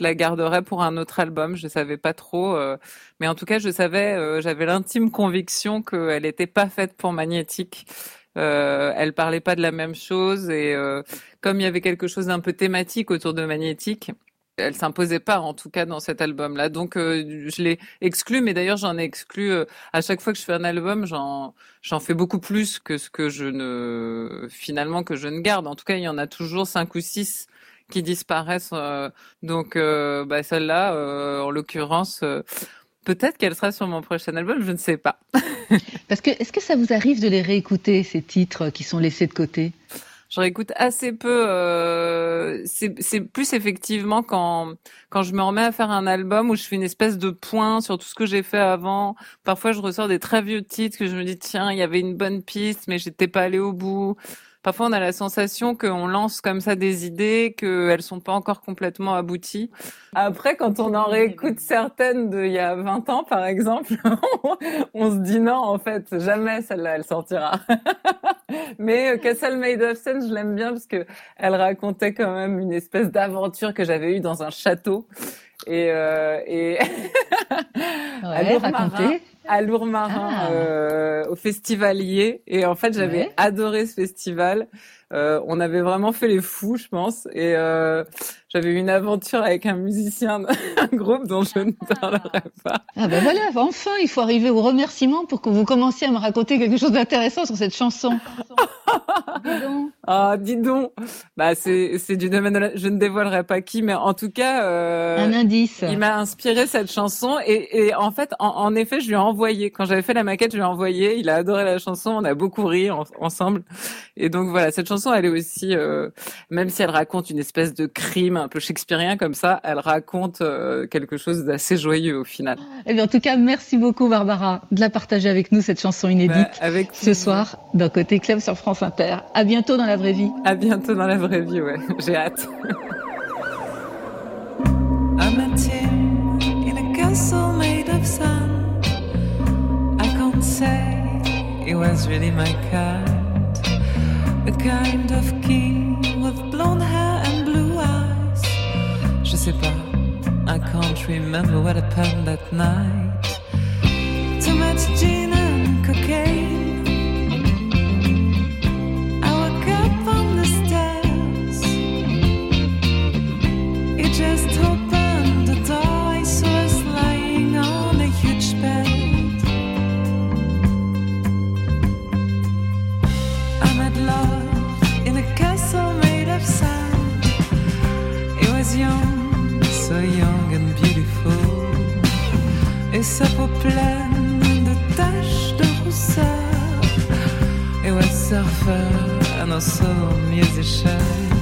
S15: je la garderais pour un autre album. Je savais pas trop, euh, mais en tout cas, je savais, euh, j'avais l'intime conviction qu'elle n'était pas faite pour Magnétique. Euh, elle parlait pas de la même chose et euh, comme il y avait quelque chose d'un peu thématique autour de Magnétique, elle s'imposait pas en tout cas dans cet album là donc je l'ai exclu mais d'ailleurs j'en ai exclu à chaque fois que je fais un album j'en j'en fais beaucoup plus que ce que je ne finalement que je ne garde en tout cas il y en a toujours cinq ou six qui disparaissent euh, donc euh, bah, celle-là euh, en l'occurrence euh, peut-être qu'elle sera sur mon prochain album je ne sais pas
S5: Parce que est-ce que ça vous arrive de les réécouter, ces titres qui sont laissés de côté?
S15: Je réécoute assez peu. Euh, c'est c'est plus effectivement quand quand je me remets à faire un album où je fais une espèce de point sur tout ce que j'ai fait avant. Parfois, je ressors des très vieux titres que je me dis tiens, il y avait une bonne piste, mais j'étais pas allé au bout. Parfois, on a la sensation qu'on lance comme ça des idées, qu'elles sont pas encore complètement abouties. Après, quand on en réécoute certaines d'il y a 20 ans, par exemple, on se dit non, en fait, jamais celle-là, elle sortira. Mais euh, Castle Made of Sand, je l'aime bien parce que elle racontait quand même une espèce d'aventure que j'avais eue dans un château. Et, euh, et
S5: Ouais.
S15: À Lourmarin,
S5: Ah.
S15: euh, au festivalier. Et en fait, j'avais
S5: Ouais.
S15: adoré ce festival. Euh, on avait vraiment fait les fous, je pense. Et euh, j'avais eu une aventure avec un musicien d'un groupe dont je ne parlerai pas.
S5: Ah ben voilà, enfin, il faut arriver au remerciement pour que vous commenciez à me raconter quelque chose d'intéressant sur cette chanson. Dis donc.
S15: Ah, dis donc. Bah, c'est c'est du domaine de la... Je ne dévoilerai pas qui, mais en tout cas, euh,
S5: Un indice.
S15: il m'a inspiré cette chanson et, et en fait, en, en effet, je lui ai envoyé. Quand j'avais fait la maquette, je lui ai envoyé. Il a adoré la chanson. On a beaucoup ri en- ensemble. Et donc voilà, cette chanson, elle est aussi, euh, même si elle raconte une espèce de crime un peu shakespearien comme ça, elle raconte euh, quelque chose d'assez joyeux au final.
S5: Eh bien, en tout cas, merci beaucoup, Barbara, de la partager avec nous, cette chanson inédite,
S15: Bah, avec
S5: ce soir, d'un côté club sur France Inter. À bientôt dans la vraie vie.
S15: À bientôt dans la vraie vie, ouais. J'ai hâte.
S7: I met him in a castle made of sand. I can't say he was really my kind. The kind of king with blonde hair and blue eyes. Je sais pas, I can't remember what happened that night. et sa peau pleine de taches de rousseur. Et ouais, surfer, un ensemble mieux échelle.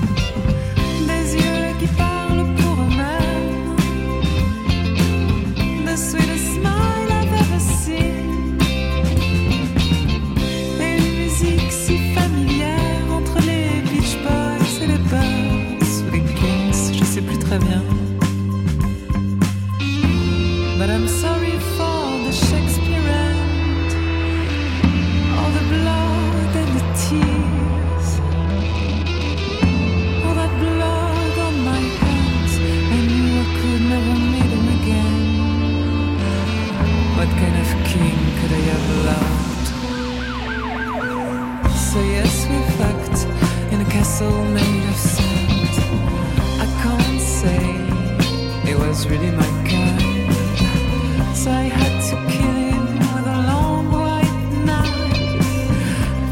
S7: really my kind. So I had to kill him with a long white knife.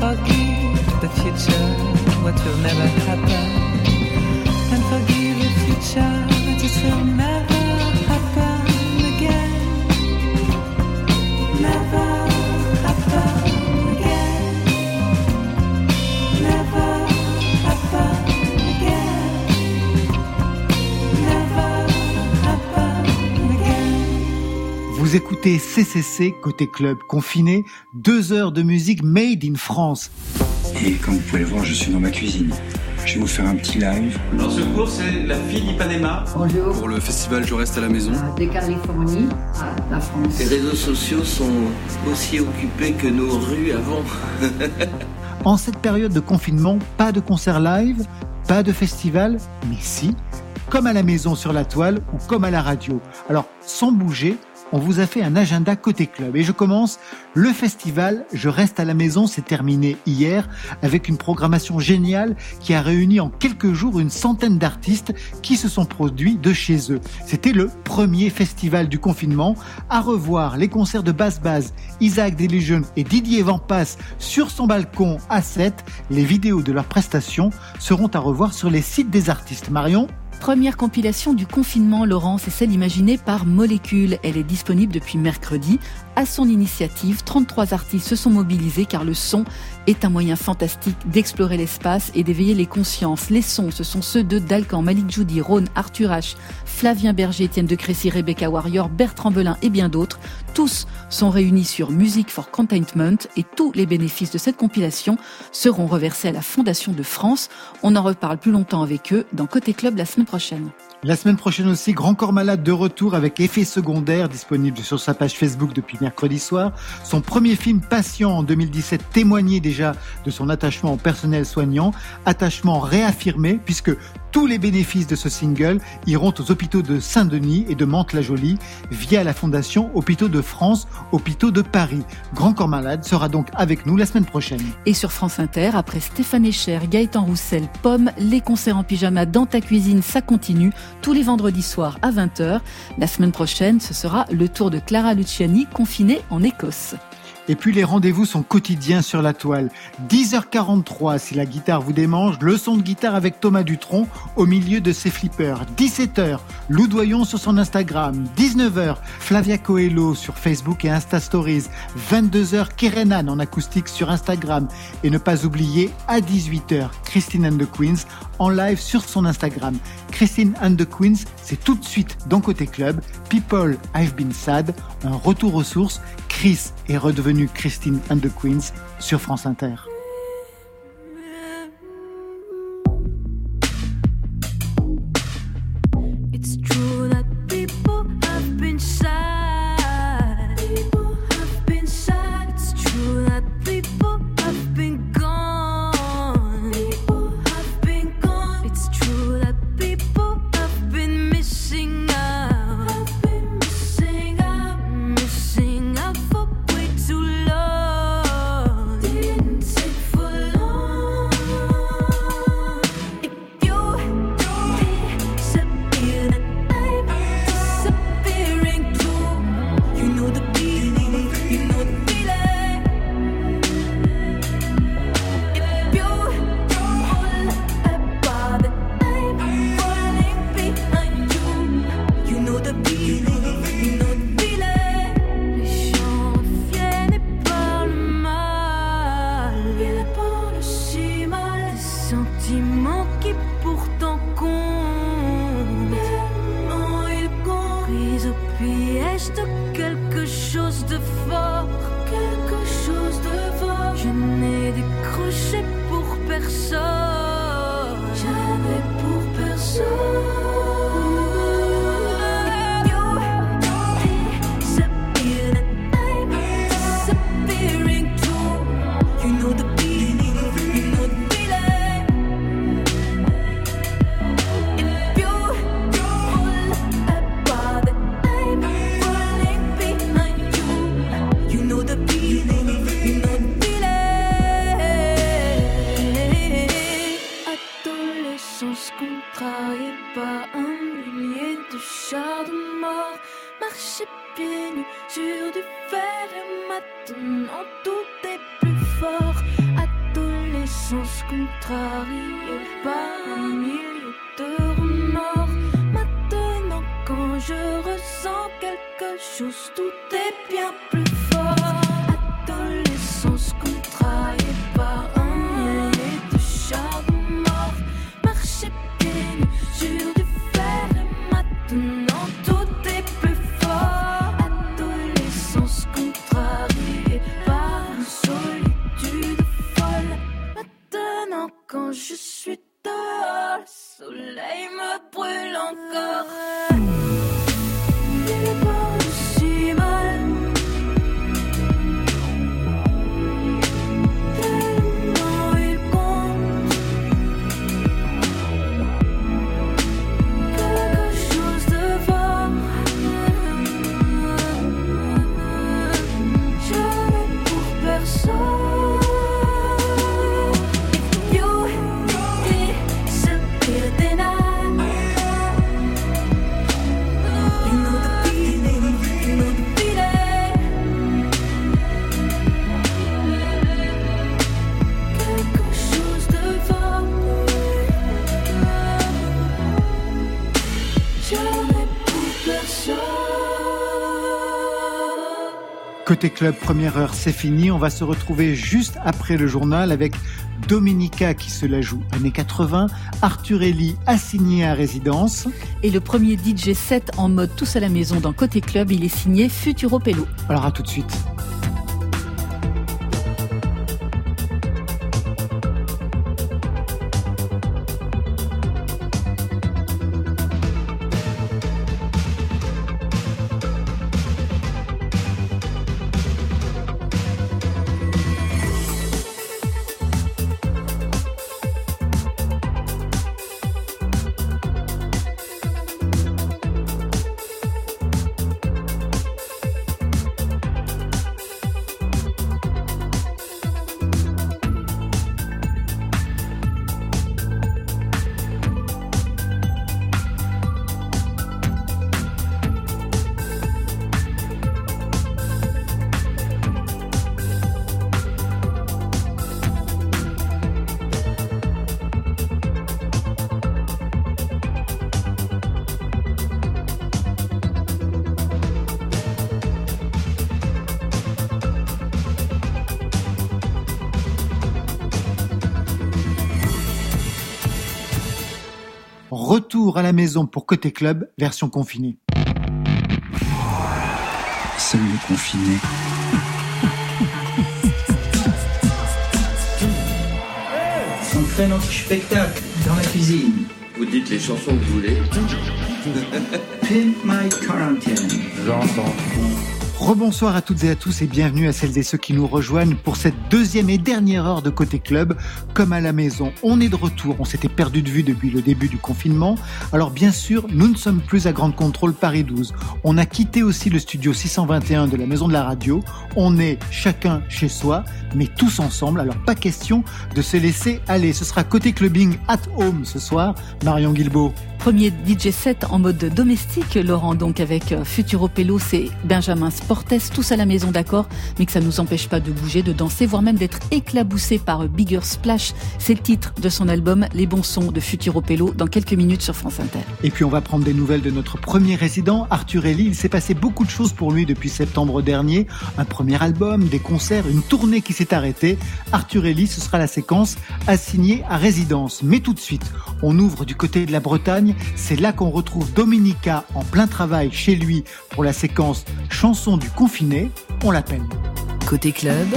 S7: Forgive the future, what will never happen. Meet
S1: CCC, côté club confiné, deux heures de musique made in France.
S16: Et comme vous pouvez le voir, je suis dans ma cuisine. Je vais vous faire un petit live.
S17: Dans ce cours, c'est la fille d'Ipanema.
S18: Bonjour.
S16: Pour le festival Je reste à la maison.
S18: De Californie à la France.
S19: Les réseaux sociaux sont aussi occupés que nos rues avant.
S1: en cette période de confinement, pas de concert live, pas de festival, mais si, comme à la maison sur la toile ou comme à la radio. Alors, sans bouger, on vous a fait un agenda côté club. Et je commence le festival Je reste à la maison, c'est terminé hier avec une programmation géniale qui a réuni en quelques jours une centaine d'artistes qui se sont produits de chez eux. C'était le premier festival du confinement. À revoir les concerts de Basse Base, Isaac Delusion et Didier Vampas sur son balcon à 7. Les vidéos de leurs prestations seront à revoir sur les sites des artistes. Marion
S5: Première compilation du confinement, Laurence, est celle imaginée par Molécule. Elle est disponible depuis mercredi. À son initiative, 33 artistes se sont mobilisés car le son est un moyen fantastique d'explorer l'espace et d'éveiller les consciences. Les sons, ce sont ceux de Dalcan, Malik Judy, Rhône, Arthur H, Flavien Berger, Étienne de Crécy, Rebecca Warrior, Bertrand Belin et bien d'autres. Tous sont réunis sur Music for Containment et tous les bénéfices de cette compilation seront reversés à la Fondation de France. On en reparle plus longtemps avec eux dans Côté Club la semaine prochaine.
S1: La semaine prochaine aussi, Grand Corps Malade de retour avec Effet secondaire disponible sur sa page Facebook depuis mercredi soir. Son premier film Patient en 2017 témoignait déjà de son attachement au personnel soignant, attachement réaffirmé puisque tous les bénéfices de ce single iront aux hôpitaux de Saint-Denis et de Mantes-la-Jolie via la fondation Hôpitaux de France, Hôpitaux de Paris. Grand Corps Malade sera donc avec nous la semaine prochaine.
S5: Et sur France Inter, après Stéphane Echer, Gaëtan Roussel, Pomme, les concerts en pyjama dans ta cuisine, ça continue tous les vendredis soirs à 20h. La semaine prochaine, ce sera le tour de Clara Luciani confinée en Écosse.
S1: Et puis les rendez-vous sont quotidiens sur la toile. 10h43 si la guitare vous démange, le son de guitare avec Thomas Dutronc au milieu de ses flippers. 17h, Lou Doyon sur son Instagram. 19h, Flavia Coelho sur Facebook et Insta Stories. 22h, Kerenan en acoustique sur Instagram. Et ne pas oublier, à 18h, Christine and the Queens en live sur son Instagram. Christine and the Queens, c'est tout de suite dans Côté Club. People, I've been sad. Un retour aux sources. Chris est redevenu Christine and the Queens sur France Inter.
S7: Pour
S1: Côté club, première heure, c'est fini. On va se retrouver juste après le journal avec Dominica qui se la joue années 80, Arthur Ellie assigné à résidence.
S5: Et le premier DJ set en mode tous à la maison dans Côté Club, il est signé Futuro Pello.
S1: Alors à tout de suite. Maison pour Côté Club, version confinée.
S16: Seul le confiné.
S3: On fait un anti-spectacle dans la cuisine.
S19: Vous dites les chansons que vous voulez.
S3: Pimp My Quarantine.
S20: J'entends.
S1: Rebonsoir à toutes et à tous et bienvenue à celles et ceux qui nous rejoignent pour cette deuxième et dernière heure de Côté Club. Comme à la maison, on est de retour, on s'était perdu de vue depuis le début du confinement. Alors bien sûr, nous ne sommes plus à Grande Contrôle Paris 12. On a quitté aussi le studio 621 de la Maison de la Radio. On est chacun chez soi, mais tous ensemble. Alors pas question de se laisser aller. Ce sera Côté Clubbing at Home ce soir. Marion Guilbeault.
S5: Premier DJ set en mode domestique, Laurent, donc avec euh, Futuro Pelo, c'est Benjamin Sportes, tous à la maison d'accord, mais que ça ne nous empêche pas de bouger, de danser, voire même d'être éclaboussé par Bigger Splash. C'est le titre de son album Les bons sons de Futuro Pelo dans quelques minutes sur France Inter.
S1: Et puis on va prendre des nouvelles de notre premier résident, Arthur Ellie. Il s'est passé beaucoup de choses pour lui depuis septembre dernier. Un premier album, des concerts, une tournée qui s'est arrêtée. Arthur Ellie, ce sera la séquence assignée à résidence. Mais tout de suite, on ouvre du côté de la Bretagne. C'est là qu'on retrouve Dominica en plein travail chez lui pour la séquence Chanson du confiné. On l'appelle.
S14: Côté club,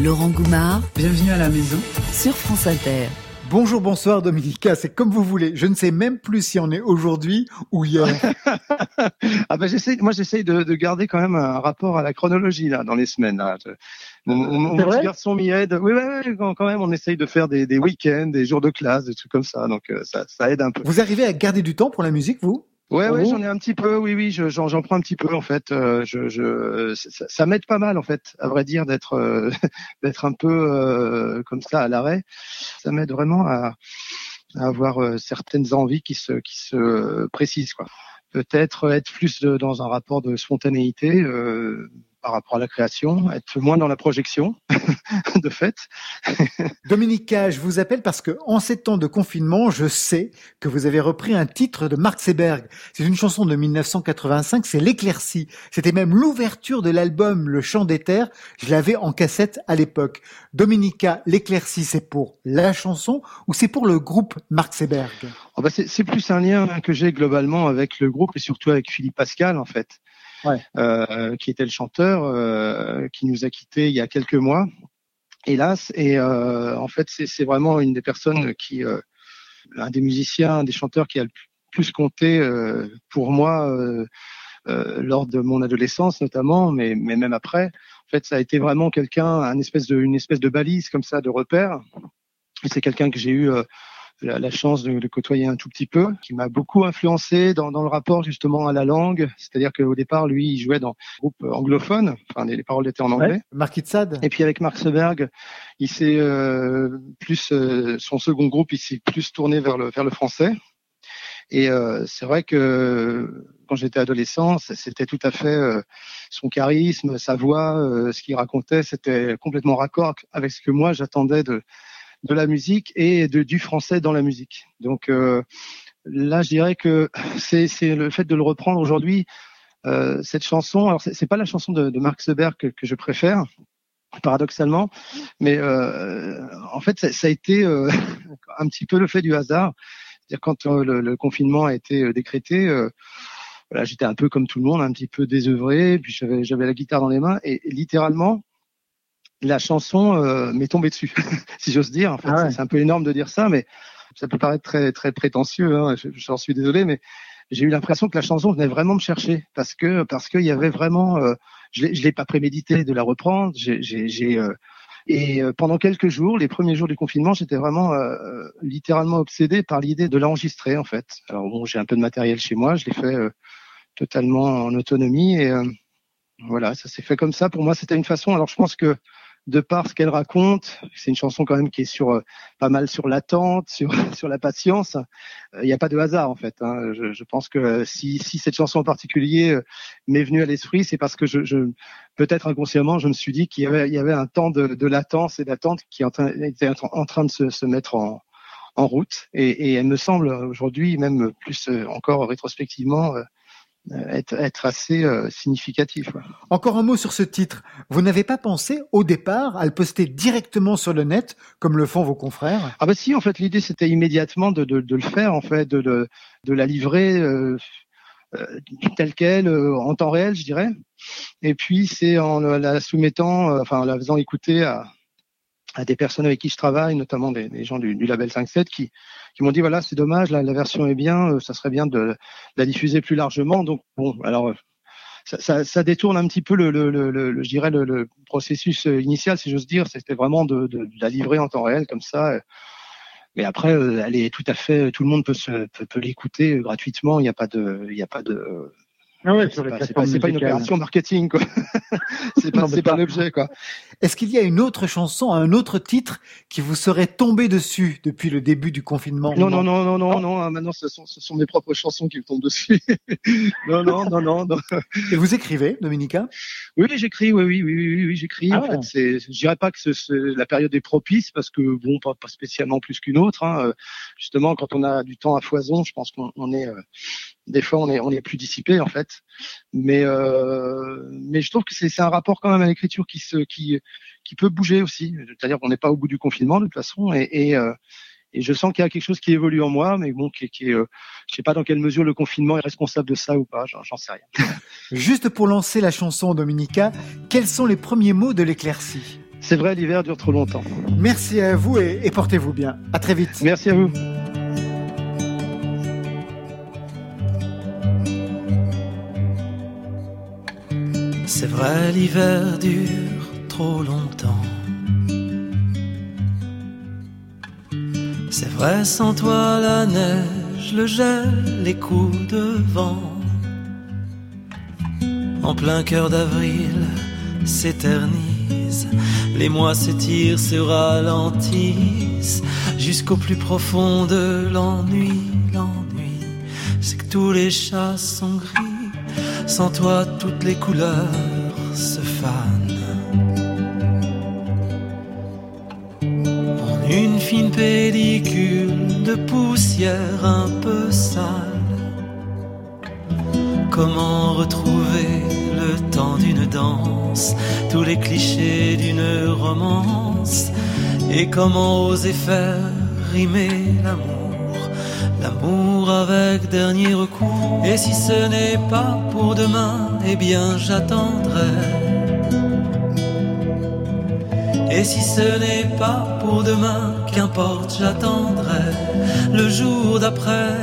S14: Laurent Goumard.
S3: Bienvenue à la maison.
S14: Sur France Inter.
S1: Bonjour, bonsoir Dominica, c'est comme vous voulez. Je ne sais même plus si on est aujourd'hui ou hier.
S21: ah ben j'essaie, moi j'essaye de, de, garder quand même un rapport à la chronologie là dans les semaines. Là. Mon, mon petit garçon m'y aide. Oui, oui, oui, quand même on essaye de faire des, des week-ends, des jours de classe, des trucs comme ça. Donc euh, ça, ça aide un peu.
S1: Vous arrivez à garder du temps pour la musique, vous?
S21: Ouais, ouais, j'en ai un petit peu. Oui, oui, j'en j'en prends un petit peu en fait. Euh, je, je, ça, ça m'aide pas mal en fait, à vrai dire, d'être euh, d'être un peu euh, comme ça à l'arrêt. Ça m'aide vraiment à, à avoir euh, certaines envies qui se qui se précisent quoi. Peut-être être plus de, dans un rapport de spontanéité. Par rapport à la création, être moins dans la projection, de fait.
S1: Dominica, je vous appelle parce que en ces temps de confinement, je sais que vous avez repris un titre de Mark Seberg. C'est une chanson de 1985, c'est l'éclaircie. C'était même l'ouverture de l'album Le Chant des Terres. Je l'avais en cassette à l'époque. Dominica, l'éclaircie, c'est pour la chanson ou c'est pour le groupe Mark Seberg?
S21: Oh bah C'est plus un lien que j'ai globalement avec le groupe et surtout avec Philippe Pascal en fait
S1: ouais.
S21: euh, qui était le chanteur, euh, qui nous a quittés il y a quelques mois, hélas. Et euh, en fait, c'est vraiment une des personnes qui, euh, un des musiciens, un des chanteurs qui a le plus compté euh, pour moi euh, lors de mon adolescence notamment, mais, mais même après. En fait, ça a été vraiment quelqu'un, un espèce de, une espèce de balise comme ça, de repère. C'est quelqu'un que j'ai eu la, la chance de, de, côtoyer un tout petit peu, qui m'a beaucoup influencé dans, dans, le rapport justement à la langue. C'est-à-dire qu'au départ, lui, il jouait dans un groupe anglophone, enfin les, les paroles étaient en anglais.
S1: Ouais, Mark Itzad.
S21: Et puis avec Mark Seberg, il s'est euh, plus euh, son second groupe, il s'est plus tourné vers le vers le français. Et euh, c'est vrai que quand j'étais adolescent, c'était tout à fait euh, son charisme, sa voix, euh, ce qu'il racontait, c'était complètement raccord avec ce que moi j'attendais de de la musique et de, du français dans la musique. Donc euh, là, je dirais que c'est le fait de le reprendre aujourd'hui. Euh, cette chanson, alors c'est pas la chanson de, de Mark Seberg que, que, je préfère, paradoxalement, mais euh, en fait, ça, ça a été euh, un petit peu le fait du hasard. C'est-à-dire quand euh, le, le, confinement a été euh, décrété, voilà, j'étais un peu comme tout le monde, un petit peu désœuvré, puis j'avais la guitare dans les mains et littéralement la chanson euh, m'est tombée dessus, si j'ose dire. En fait, ah ouais. c'est un peu énorme de dire ça, mais ça peut paraître très très prétentieux. Hein, J'en suis désolé, mais j'ai eu l'impression que la chanson venait vraiment me chercher parce que parce qu'il y avait vraiment, euh, je l'ai je l'ai pas prémédité de la reprendre. J'ai euh, et euh, pendant quelques jours, les premiers jours du confinement, j'étais vraiment euh, littéralement obsédé par l'idée de l'enregistrer en fait. Alors bon, j'ai un peu de matériel chez moi, je l'ai fait euh, totalement en autonomie et voilà, ça s'est fait comme ça. Pour moi, c'était une façon. Alors je pense que de par ce qu'elle raconte, c'est une chanson quand même qui est sur euh, pas mal sur l'attente, sur sur la patience. Il euh, n'y a pas de hasard en fait. Hein. Je, je, pense que si, si cette chanson en particulier euh, m'est venue à l'esprit, c'est parce que je, je peut-être inconsciemment, je me suis dit qu'il y avait il y avait un temps de, de latence et d'attente qui était en train de se, se mettre en en route et, et elle me semble aujourd'hui même plus encore rétrospectivement être, être assez euh, significatif. Ouais.
S1: Encore un mot sur ce titre. Vous n'avez pas pensé au départ à le poster directement sur le net comme le font vos confrères?
S21: Ah bah si, en fait, l'idée c'était immédiatement de, de, de, le faire, en fait, de, de, de la livrer euh, euh, telle quelle, euh, en temps réel, je dirais. Et puis c'est en la soumettant, euh, enfin en la faisant écouter à, à des personnes avec qui je travaille, notamment des, gens du, label 5.7, qui, qui m'ont dit voilà c'est dommage, la, la, version est bien, euh, ça serait bien de, la diffuser plus largement. Donc bon, alors euh, ça, ça, ça détourne un petit peu le, le, le, le je dirais le, processus euh, initial, si j'ose dire. C'était vraiment de, de, de, la livrer en temps réel comme ça. Mais après, elle est tout à fait, tout le monde peut se peut, peut l'écouter gratuitement. Il n'y a pas de, il n'y a pas de Ah ouais, c'est pas, pas, une opération marketing, quoi. c'est pas, c'est pas un objet, quoi.
S1: Est-ce qu'il y a une autre chanson, un autre titre qui vous serait tombé dessus depuis le début du confinement?
S21: Non, non, non, non, non, non. Ah, maintenant, ce sont, ce sont mes propres chansons qui me tombent dessus. non, non, non, non, non.
S1: Et vous écrivez, Dominica?
S21: Oui, j'écris. Oui, oui, oui, oui, oui j'écris. Ah en fait, c'est, je dirais pas que ce, la période est propice parce que bon, pas, pas spécialement plus qu'une autre. Hein. Justement, quand on a du temps à foison, je pense qu'on on est euh, des fois on est on est plus dissipé en fait. Mais euh, mais je trouve que c'est un rapport quand même à l'écriture qui se qui qui peut bouger aussi. C'est-à-dire qu'on n'est pas au bout du confinement de toute façon et et, euh, et je sens qu'il y a quelque chose qui évolue en moi mais bon qui, qui est euh, je sais pas dans quelle mesure le confinement est responsable de ça ou pas j'en sais rien.
S1: Juste pour lancer la chanson Dominica quels sont les premiers mots de l'éclaircie?
S21: C'est vrai l'hiver dure trop longtemps.
S1: Merci à vous et, et portez-vous bien. À très vite.
S21: Merci à vous
S8: C'est vrai, l'hiver dure trop longtemps. C'est vrai, sans toi, la neige, le gel, les coups de vent. En plein cœur d'avril s'éternisent, les mois s'étirent, se ralentissent, jusqu'au plus profond de l'ennui. L'ennui, c'est que tous les chats sont gris sans toi, toutes les couleurs se fanent. En une fine pellicule de poussière un peu sale. Comment retrouver le temps d'une danse, tous les clichés d'une romance, et comment oser faire rimer l'amour? L'amour avec dernier recours. Et si ce n'est pas pour demain, eh bien j'attendrai. Et si ce n'est pas pour demain, qu'importe, j'attendrai le jour d'après.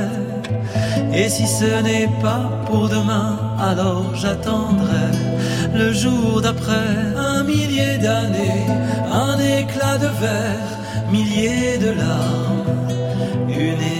S8: Et si ce n'est pas pour demain, alors j'attendrai le jour d'après. Un millier d'années, un éclat de verre, milliers de larmes, une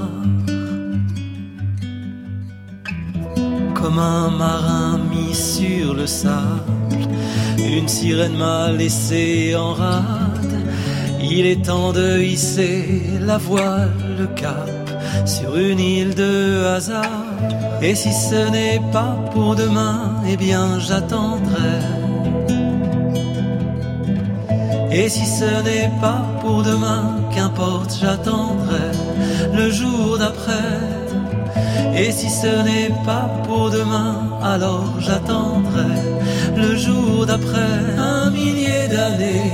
S8: Comme un marin mis sur le sable, une sirène m'a laissé en rade. Il est temps de hisser la voile, le cap sur une île de hasard. Et si ce n'est pas pour demain, eh bien j'attendrai. Et si ce n'est pas pour demain, qu'importe, j'attendrai le jour d'après. Et si ce n'est pas pour demain, alors j'attendrai le jour d'après. Un millier d'années,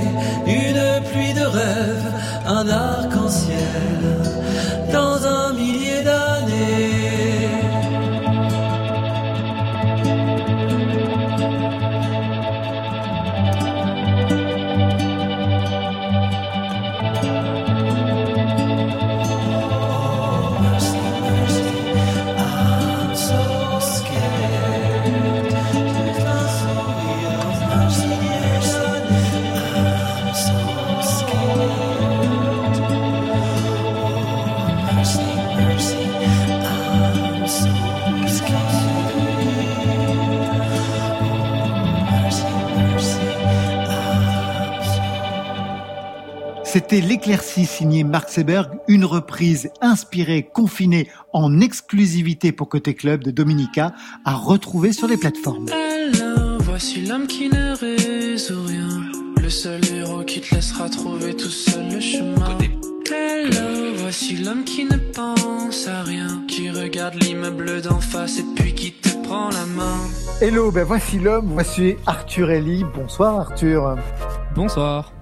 S1: C'était l'éclaircie signée Mark Seberg, une reprise inspirée, confinée en exclusivité pour Côté Club de Dominica à retrouver sur les plateformes.
S22: Alors, voici l'homme qui ne résout rien. Le seul héros qui te laissera trouver tout seul le chemin. Hello, voici l'homme qui ne pense à rien, qui regarde l'immeuble d'en face et puis qui te prend la main.
S1: Hello, ben voici l'homme, voici Arthur Ellie. Bonsoir Arthur.
S23: Bonsoir.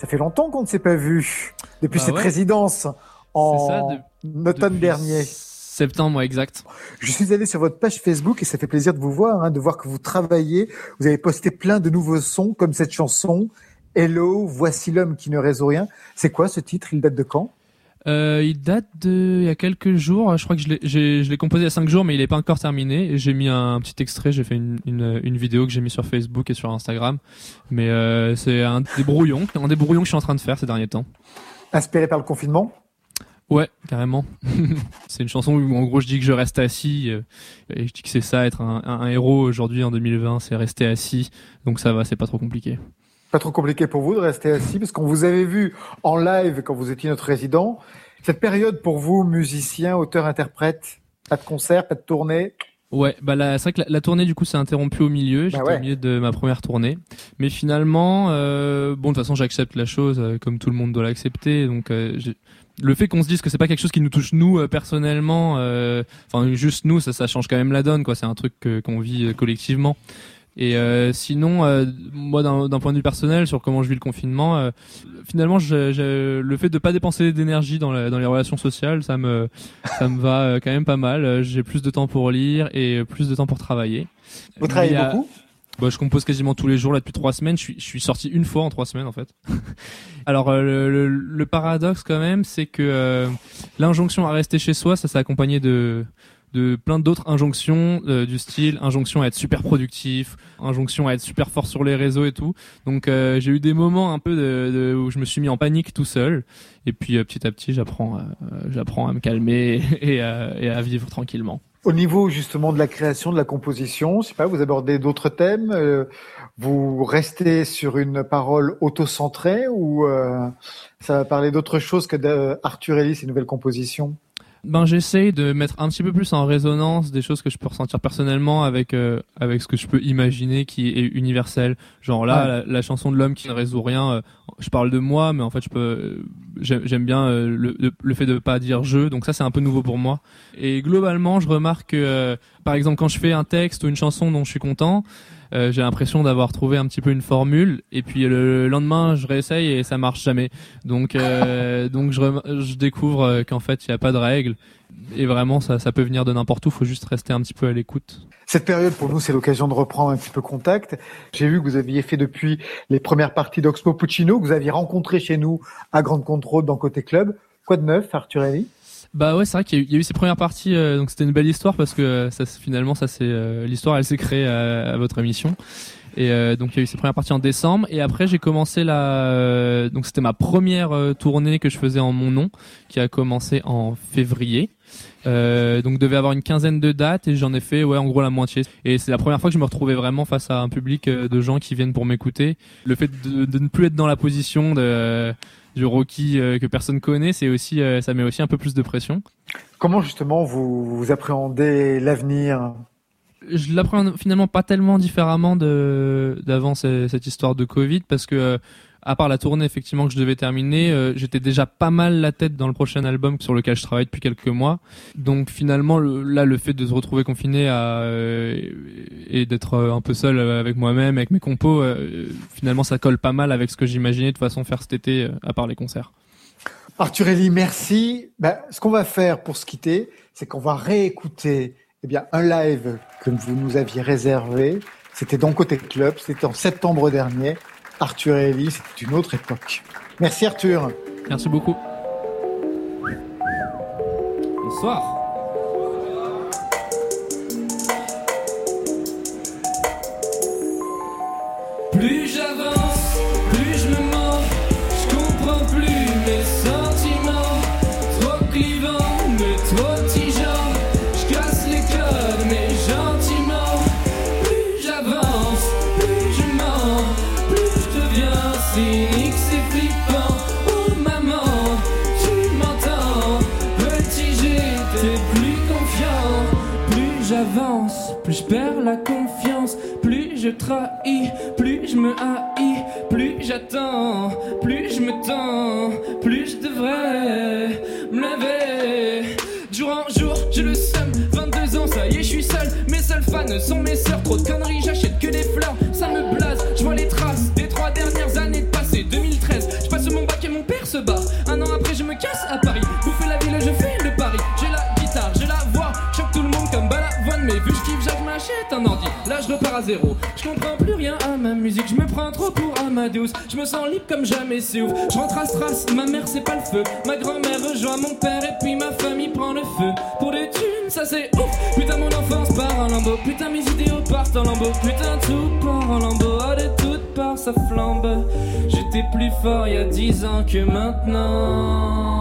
S1: Ça fait longtemps qu'on ne s'est pas vu depuis bah cette résidence en automne dernier.
S23: Septembre, exact.
S1: Je suis allé sur votre page Facebook et ça fait plaisir de vous voir, hein, de voir que vous travaillez. Vous avez posté plein de nouveaux sons, comme cette chanson. Hello, voici l'homme qui ne résout rien. C'est quoi ce titre? Il date de quand?
S23: Euh, il date de il y a quelques jours. Je crois que je l'ai, composé il y a cinq jours, mais il est pas encore terminé. J'ai mis un, petit extrait. J'ai fait une, une, une vidéo que j'ai mis sur Facebook et sur Instagram. Mais euh, c'est un des brouillons, un des brouillons que je suis en train de faire ces derniers temps.
S1: Inspiré par le confinement?
S23: Ouais, carrément. c'est une chanson où en gros je dis que je reste assis euh, et je dis que c'est ça être un, un- un héros aujourd'hui en 2020, c'est rester assis. Donc ça va, c'est pas trop compliqué.
S1: Pas trop compliqué pour vous de rester assis parce qu'on vous avait vu en live quand vous étiez notre résident. Cette période pour vous, musicien, auteur, interprète, pas de concert, pas de tournée?
S23: Ouais, bah c'est vrai que la, la tournée du coup s'est interrompue au milieu. J'étais
S1: ouais.
S23: au milieu de ma première tournée, mais finalement, euh, bon de toute façon j'accepte la chose euh, comme tout le monde doit l'accepter. Donc euh, le fait qu'on se dise que c'est pas quelque chose qui nous touche nous euh, personnellement, euh, enfin juste nous, ça, ça change quand même la donne quoi. C'est un truc qu'on vit collectivement. Et euh, sinon, euh, moi, d'un point de vue personnel, sur comment je vis le confinement, euh, finalement, je- je- le fait de pas dépenser d'énergie dans, la- dans les relations sociales, ça me, ça me va euh, quand même pas mal. Euh, J'ai plus de temps pour lire et plus de temps pour travailler.
S1: Vous travaillez
S23: Mais, euh,
S1: beaucoup?
S23: bah, je compose quasiment tous les jours là depuis trois semaines. Je suis, je suis sorti une fois en trois semaines en fait. Alors euh, le, le- le paradoxe quand même, c'est que euh, l'injonction à rester chez soi, ça s'est accompagné de de plein d'autres injonctions euh, du style injonction à être super productif, injonction à être super fort sur les réseaux et tout. Donc euh, j'ai eu des moments un peu où je me suis mis en panique tout seul. Et puis euh, petit à petit, j'apprends j'apprends à me calmer et à, vivre tranquillement.
S1: Au niveau justement de la création, de la composition, je sais pas, vous abordez d'autres thèmes, vous restez sur une parole auto-centrée ou ça va parler d'autre chose que d'Arthur Ellis et nouvelles compositions?
S23: Ben j'essaye de mettre un petit peu plus en résonance des choses que je peux ressentir personnellement avec euh, avec ce que je peux imaginer qui est universel. Genre là,
S1: Ouais.
S23: la, la chanson de l'homme qui ne résout rien. euh, je parle de moi, mais en fait je peux euh, j'aime bien euh, le, le, le fait de pas dire je. Donc ça c'est un peu nouveau pour moi. Et globalement, je remarque que euh, par exemple quand je fais un texte ou une chanson dont je suis content. Euh, j'ai l'impression d'avoir trouvé un petit peu une formule et puis le lendemain je réessaye et ça marche jamais. Donc euh, donc je, je découvre euh, qu'en fait il n'y a pas de règles. Et vraiment ça, ça peut venir de n'importe où. Faut juste rester un petit peu à l'écoute.
S1: Cette période, pour nous, c'est l'occasion de reprendre un petit peu contact. J'ai vu que vous aviez fait depuis les premières parties d'Oxmo Puccino, que vous aviez rencontré chez nous à Grande Contrôle dans Côté Club. Quoi de neuf, Arthur Ellie
S23: Bah ouais, c'est vrai qu'il y, y a eu ces premières parties, euh, donc c'était une belle histoire parce que euh, ça, finalement, ça c'est euh, l'histoire, elle s'est créée à, à votre émission. Et euh, donc il y a eu ces premières parties en décembre et après j'ai commencé la euh, donc c'était ma première euh, tournée que je faisais en mon nom qui a commencé en février. Euh, donc devait avoir une quinzaine de dates et j'en ai fait ouais en gros la moitié et c'est la première fois que je me retrouvais vraiment face à un public de gens qui viennent pour m'écouter le fait de, de ne plus être dans la position de du Rocky euh, que personne connaît c'est aussi euh, ça met aussi un peu plus de pression.
S1: Comment justement vous, vous appréhendez l'avenir?
S23: Je l'apprends finalement pas tellement différemment de d'avant ce- cette histoire de Covid parce que euh, à part la tournée effectivement que je devais terminer, euh, j'étais déjà pas mal la tête dans le prochain album sur lequel je travaille depuis quelques mois. Donc finalement le- là le fait de se retrouver confiné à, euh, et d'être euh, un peu seul euh, avec moi-même, avec mes compos, euh, finalement ça colle pas mal avec ce que j'imaginais de façon faire cet été euh, à part les concerts.
S1: Arthur Ellie, merci. Ben, ce qu'on va faire pour se quitter, c'est qu'on va réécouter eh bien, un live que vous nous aviez réservé. C'était dans Côté Club, c'était en septembre dernier. Arthur Ellie, c'était une autre époque. Merci Arthur.
S23: Merci beaucoup. Bonsoir.
S22: Perds la confiance. Plus je trahis, plus je me haïs. Plus j'attends, plus je me tends. Plus je devrais me lever. Jour en jour, je le seum. 22 ans, ça y est, je suis seul. Mes seuls fans sont mes sœurs. Trop de conneries, j'achète que des fleurs. Ça me blase, je vois les traces des trois dernières années de passé. 2013, je passe mon bac et mon père se bat. Un an après, je me casse à Paris.
S23: M'achète un ordi. Là, je repars à zéro. Je comprends plus rien à ma musique, je me prends trop pour Amadeus. Je me sens libre comme jamais, c'est ouf. Je rentre à Stras, ma mère c'est pas le feu. Ma grand-mère rejoint mon père et puis ma famille prend le feu. Pour des thunes, ça c'est ouf. Putain, mon enfance part en lambeau. Putain, mes idéaux partent en lambeau. Putain, tout part en lambeau. Ah, de toutes parts, ça flambe. J'étais plus fort il y a dix ans que maintenant.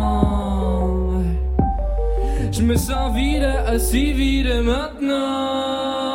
S23: Je me sens vide, assez vide maintenant.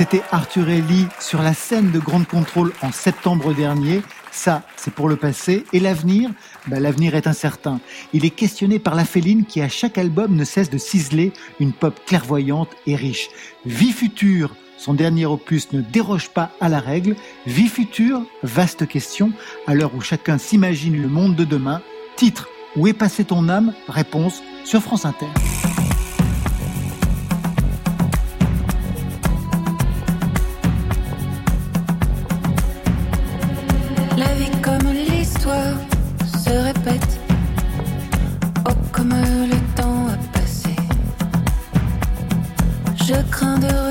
S1: C'était Arthur Ellie sur la scène de Grande Contrôle en septembre dernier. Ça, c'est pour le passé. Et l'avenir? Ben, L'avenir est incertain. Il est questionné par la féline qui, à chaque album, ne cesse de ciseler une pop clairvoyante et riche. Vie future, son dernier opus ne déroge pas à la règle. Vie future, vaste question, à l'heure où chacun s'imagine le monde de demain. Titre, Où est passée ton âme? Réponse sur France Inter.
S7: Je crains de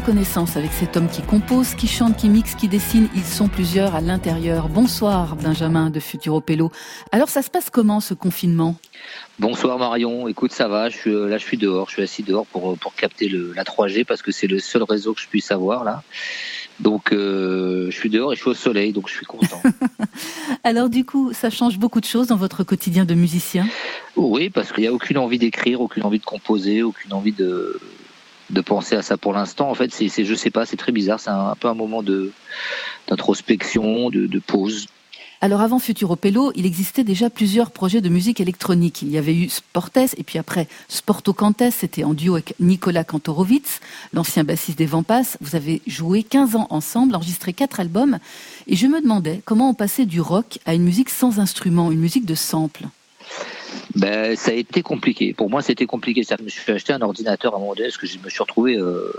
S5: fait connaissance avec cet homme qui compose, qui chante, qui mixe, qui dessine. Ils sont plusieurs à l'intérieur. Bonsoir, Benjamin de Futuro Pello. Alors, ça se passe comment ce confinement?
S24: Bonsoir Marion, écoute ça va, je suis, là je suis dehors, je suis assis dehors pour, pour capter le, la 3G parce que c'est le seul réseau que je puisse avoir là. Donc euh, je suis dehors et je suis au soleil, donc je suis content.
S5: Alors du coup, ça change beaucoup de choses dans votre quotidien de musicien?
S24: Oui, parce qu'il n'y a aucune envie d'écrire, aucune envie de composer, aucune envie de, de penser à ça pour l'instant. En fait, c'est, je sais pas, c'est très bizarre, c'est un, peu un moment de d'introspection, de, pause.
S5: Alors avant Futuropello, il existait déjà plusieurs projets de musique électronique. Il y avait eu Sportes et puis après Sporto Cantes, c'était en duo avec Nicolas Kantorowicz, l'ancien bassiste des Vampas. Vous avez joué 15 ans ensemble, enregistré quatre albums et je me demandais comment on passait du rock à une musique sans instrument, une musique de sample.
S24: Ben, ça a été compliqué. Pour moi, c'était compliqué. Je me suis acheté un ordinateur à un moment donné parce que je me suis retrouvé euh,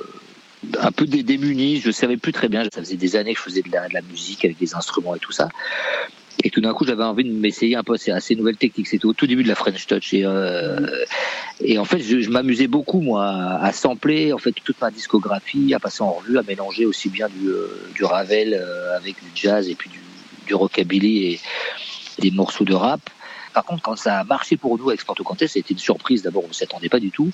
S24: un peu démuni. Je savais plus très bien. Ça faisait des années que je faisais de la, musique avec des instruments et tout ça. Et tout d'un coup, j'avais envie de m'essayer un peu à ces nouvelles techniques. C'était au tout début de la French Touch. Et, euh, en fait, je, m'amusais beaucoup, moi, à sampler en fait toute ma discographie, à passer en revue, à mélanger aussi bien du, euh, Ravel avec du jazz et puis du, du rockabilly et des morceaux de rap. Par contre, quand ça a marché pour nous avec Sporto Contest, c'était une surprise. D'abord, on ne s'attendait pas du tout.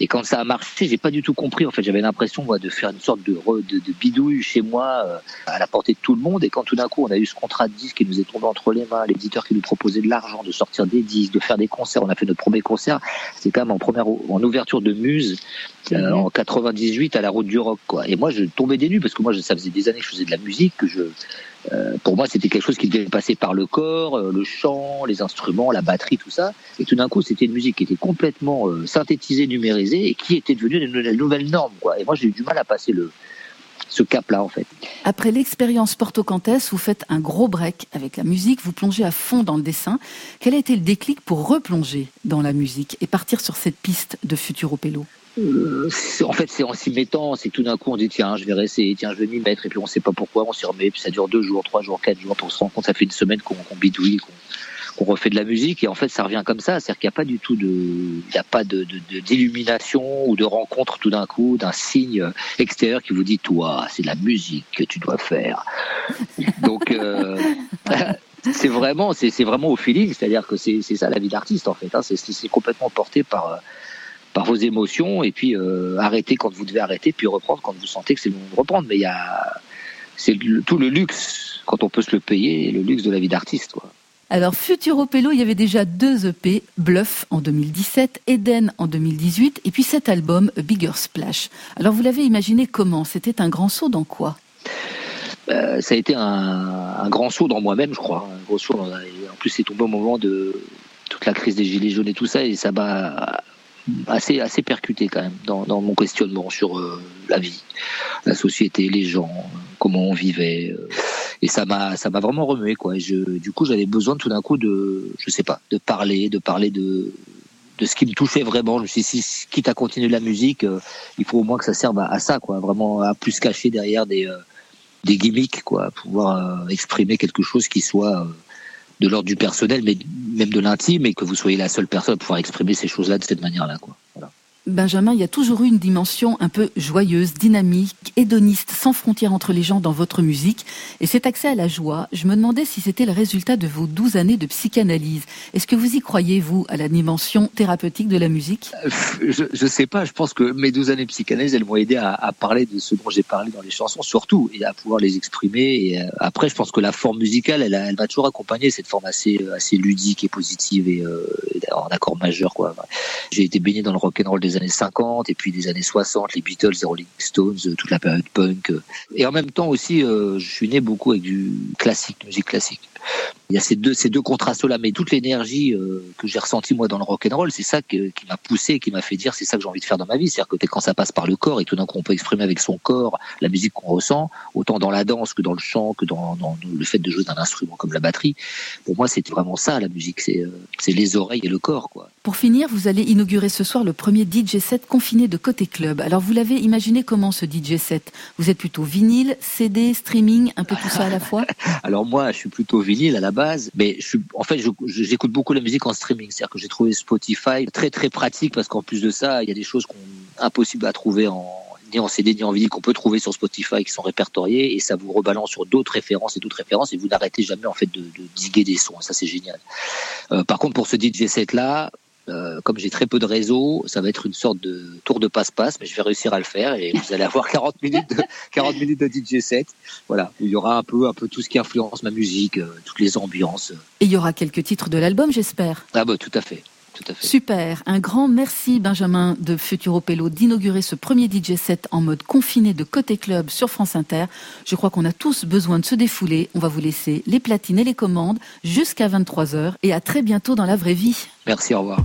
S24: Et quand ça a marché, j'ai pas du tout compris. En fait, j'avais l'impression moi de faire une sorte de, de, de bidouille chez moi euh, à la portée de tout le monde. Et quand tout d'un coup, on a eu ce contrat de disque qui nous est tombé entre les mains, l'éditeur qui nous proposait de l'argent, de sortir des disques, de faire des concerts. On a fait notre premier concert. C'était quand même en première, en ouverture de Muse. Euh, en 98 à la route du rock quoi et moi je tombais des nues parce que moi ça faisait des années que je faisais de la musique que je euh, pour moi, c'était quelque chose qui devait passer par le corps, euh, le chant, les instruments, la batterie, tout ça. Et tout d'un coup, c'était une musique qui était complètement euh, synthétisée, numérisée, et qui était devenue la nouvelle norme. Quoi. Et moi, j'ai eu du mal à passer le, ce cap-là, en fait.
S5: Après l'expérience Porto Cantes, vous faites un gros break avec la musique, vous plongez à fond dans le dessin. Quel a été le déclic pour replonger dans la musique et partir sur cette piste de Futuro Pello?
S24: Euh, en fait, c'est en s'y mettant, c'est tout d'un coup on dit tiens, je vais rester, tiens, je vais m'y mettre, et puis on sait pas pourquoi, on s'y remet, puis ça dure deux jours, trois jours, quatre jours, on se rend compte, ça fait une semaine qu'on qu bidouille, qu'on refait de la musique, et en fait, ça revient comme ça, c'est-à-dire qu'il n'y a pas du tout de, il n'y a pas d'illumination ou de rencontre tout d'un coup, d'un signe extérieur qui vous dit toi, c'est la musique que tu dois faire. Donc euh, c'est vraiment, c'est vraiment au feeling, c'est-à-dire que c'est ça la vie d'artiste en fait. Hein, c'est complètement porté par par vos émotions et puis euh, arrêter quand vous devez arrêter puis reprendre quand vous sentez que c'est le moment de reprendre mais il y a c'est tout le luxe quand on peut se le payer le luxe de la vie d'artiste.
S5: Alors Futuro Pello, il y avait déjà deux EP, Bluff en 2017, Eden en 2018 et puis cet album A Bigger Splash. Alors vous l'avez imaginé comment? C'était un grand saut dans quoi?
S24: Euh, ça a été un, un, grand saut dans moi-même, je crois. Un gros saut dans, en plus, c'est tombé au moment de toute la crise des gilets jaunes et tout ça, et ça m'a assez assez percuté quand même dans, dans mon questionnement sur euh, la vie, la société, les gens, comment on vivait. Euh, et ça m'a ça m'a vraiment remué quoi. Et je, du coup, j'avais besoin tout d'un coup de je sais pas, de parler, de parler de de ce qui me touchait vraiment. Je me suis dit, si, quitte à continuer la musique, euh, il faut au moins que ça serve à, ça quoi, vraiment à plus cacher derrière des euh, des gimmicks quoi, pouvoir exprimer quelque chose qui soit de l'ordre du personnel, mais même de l'intime, et que vous soyez la seule personne à pouvoir exprimer ces choses-là de cette manière-là. Quoi.
S5: Benjamin, il y a toujours eu une dimension un peu joyeuse, dynamique, hédoniste, sans frontières entre les gens dans votre musique. Et cet accès à la joie, je me demandais si c'était le résultat de vos 12 années de psychanalyse. Est-ce que vous y croyez, vous, à la dimension thérapeutique de la musique?
S24: Je ne sais pas. Je pense que mes 12 années de psychanalyse, elles m'ont aidé à, parler de ce dont j'ai parlé dans les chansons, surtout, et à pouvoir les exprimer. Et euh, après, je pense que la forme musicale, elle, va toujours accompagner cette forme assez, assez ludique et positive et euh, en accord majeur. J'ai été baigné dans le rock'n'roll des années 50 et puis des années 60, les Beatles, les Rolling Stones, euh, toute la période punk. Et en même temps aussi, euh, je suis né beaucoup avec du classique, musique classique. Il y a ces deux, ces deux contrastes-là, mais toute l'énergie euh, que j'ai ressentie moi dans le rock and roll, c'est ça qui m'a poussé, qui m'a fait dire c'est ça que j'ai envie de faire dans ma vie. C'est-à-dire que quand ça passe par le corps et tout d'un coup on peut exprimer avec son corps la musique qu'on ressent, autant dans la danse que dans le chant, que dans, dans le fait de jouer d'un instrument comme la batterie. Pour moi, c'était vraiment ça la musique, c'est c'est les oreilles et le corps, quoi.
S5: Pour finir, vous allez inaugurer ce soir le premier DJ set confiné de Côté Club. Alors vous l'avez imaginé comment ce DJ set? Vous êtes plutôt vinyle, CD, streaming, un peu tout ça à la fois?
S24: Alors moi, je suis plutôt vinyle à la base, mais je suis, en fait, j'écoute beaucoup la musique en streaming. C'est-à-dire que j'ai trouvé Spotify très très pratique parce qu'en plus de ça, il y a des choses qu'on impossibles à trouver en ni en CD ni en vinyle qu'on peut trouver sur Spotify qui sont répertoriés et ça vous rebalance sur d'autres références et d'autres références et vous n'arrêtez jamais en fait de, de diguer des sons. Ça c'est génial. Euh, par contre pour ce DJ set là, euh, comme j'ai très peu de réseau, ça va être une sorte de tour de passe-passe, mais je vais réussir à le faire et vous allez avoir 40 minutes de, 40 minutes de DJ set. Voilà, où il y aura un peu, un peu tout ce qui influence ma musique, euh, toutes les ambiances.
S5: Et il y aura quelques titres de l'album, j'espère.
S24: Ah bah tout à fait. Tout à fait.
S5: Super. Un grand merci, Benjamin de Futuro Pello, d'inaugurer ce premier DJ set en mode confiné de Côté Club sur France Inter. Je crois qu'on a tous besoin de se défouler. On va vous laisser les platines et les commandes jusqu'à 23h et à très bientôt dans la vraie vie.
S24: Merci, au revoir.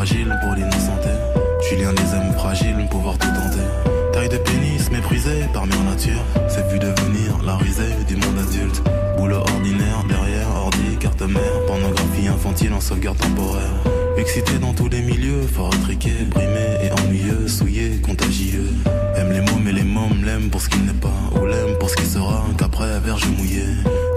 S25: Fragiles pour l'innocenté. Julien les aime fragiles, pouvoir tout tenter. Taille de pénis méprisée par mère nature, c'est vu devenir la risée du monde adulte. Boulot ordinaire, derrière, ordi, carte mère, pornographie infantile en sauvegarde temporaire. Excité dans tous les milieux, fort intriqué, brimé et ennuyeux, souillé, contagieux. Aime les mômes et les mômes l'aiment pour ce qu'il n'est pas, ou l'aime pour ce qu'il sera, qu'après verge mouillé.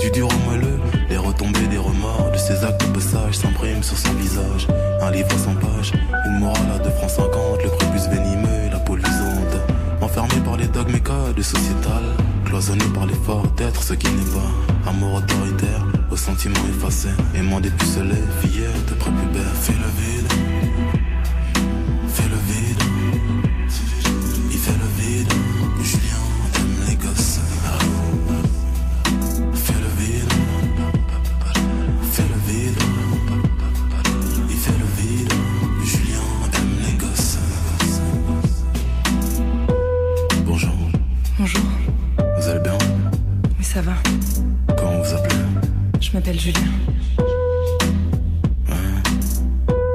S25: Du dur au moelleux, les retombées des remords de ses actes de passage s'impriment sur son visage. Un livre à 100 pages, une morale à 2 francs 50, le prépuce venimeux et la peau luisante. Enfermé par les dogmes et codes sociétal, cloisonné par l'effort d'être ce qui n'est pas. Amour autoritaire, aux sentiments effacés, aimant dépucelé, fillette prépubère. Fais le vide,
S26: m'appelle Julien.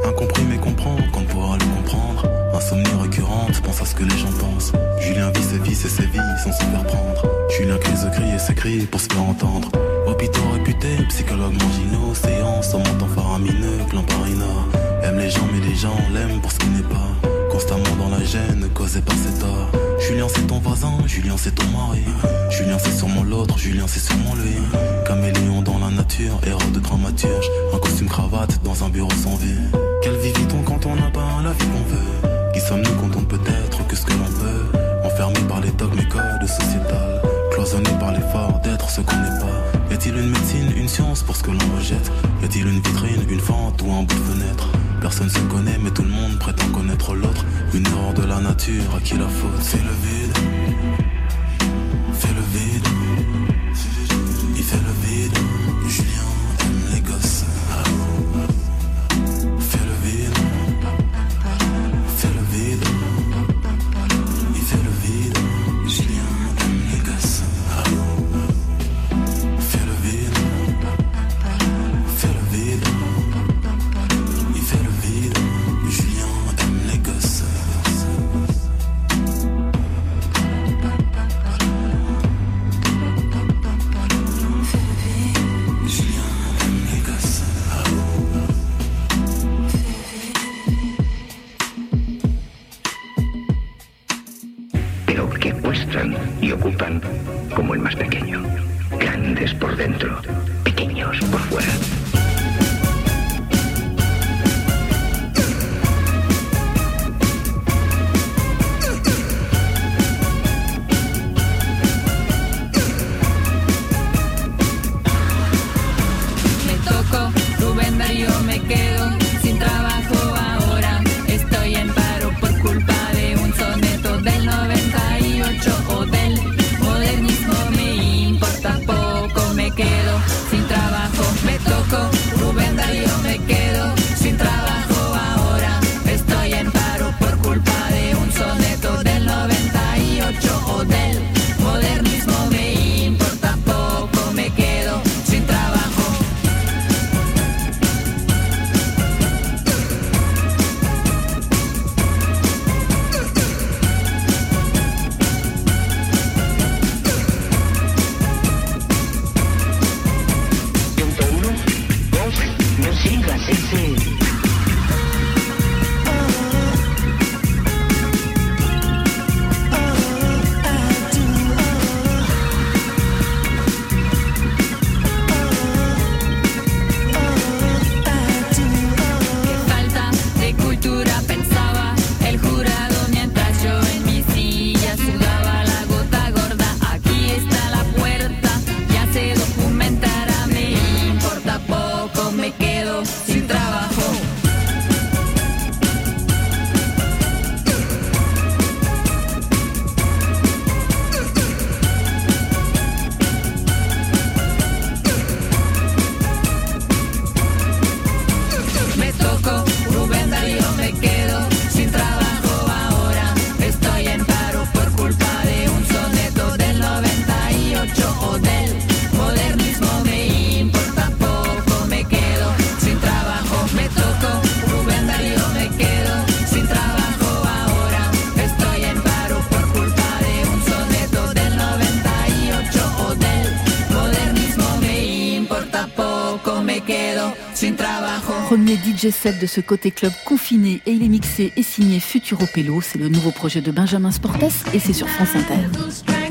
S25: Incompris mais comprend qu'on ne pourra le comprendre. Insomnie récurrente, pense à ce que les gens pensent. Julien vit ses vies et ses vies sans se faire prendre. Julien crie se crie et s'écrit pour se faire entendre. Hôpitaux réputés, psychologues marginaux, séances au montant faramineux, clan Parinor. Aime les gens mais les gens l'aiment pour ce qu'il n'est pas. Constamment dans la gêne causée par ses torts. Julien c'est ton voisin, Julien c'est ton mari. Julien c'est sûrement l'autre, Julien c'est sûrement lui. Caméléon dans la nature, héros de dramaturge. Un costume cravate dans un bureau sans vie. Quelle vie vit-on quand on n'a pas la vie qu'on veut? Qui sommes-nous quand on ne peut être que ce que l'on peut Enfermés par les dogmes et codes sociétales Cloisonnés par l'effort d'être ce qu'on n'est pas. Y a-t-il une médecine, une science pour ce que l'on rejette? Y a-t-il une vitrine, une fente ou un bout de fenêtre? Personne se connaît mais tout le monde prétend connaître l'autre. Une erreur de la nature, à qui la faute? C'est le vide
S27: G7 de
S28: ce côté club confiné et il est mixé et signé Futuropello. C'est le nouveau projet de Benjamin Sportes et c'est sur France Inter.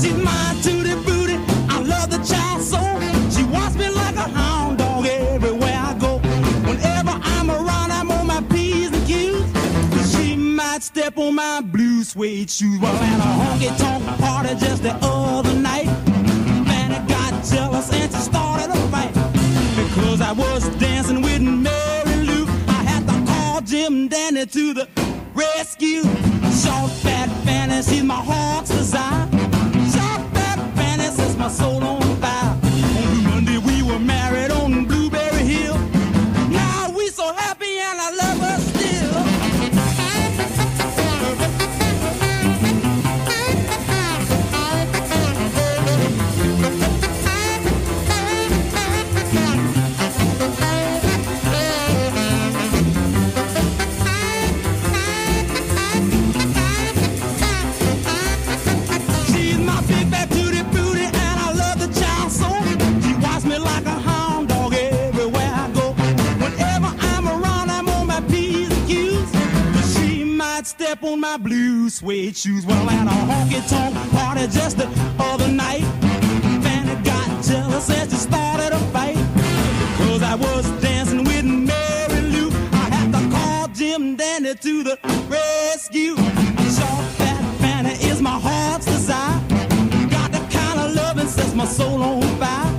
S29: She's my tutti frutti. I love the child. She wants me like a hound dog everywhere I go. Whenever I'm around, I'm on my P's and Q's. She might step on my blue suede shoes. Well, at a honky tonk party just the other night, man, I got jealous and she started a fight because I was dancing with Mary Lou. I had to call Jim Dandy to the rescue. Short, fat, fantasy, my heart's desire. On my blue suede shoes. Well, at a honky tonk party just the other night, Fanny got jealous and she started a fight. Cause I was dancing with Mary Lou. I had to call Jim Dandy to the rescue. Short fat Fanny is my heart's desire. Got the kind of love that sets my soul on fire.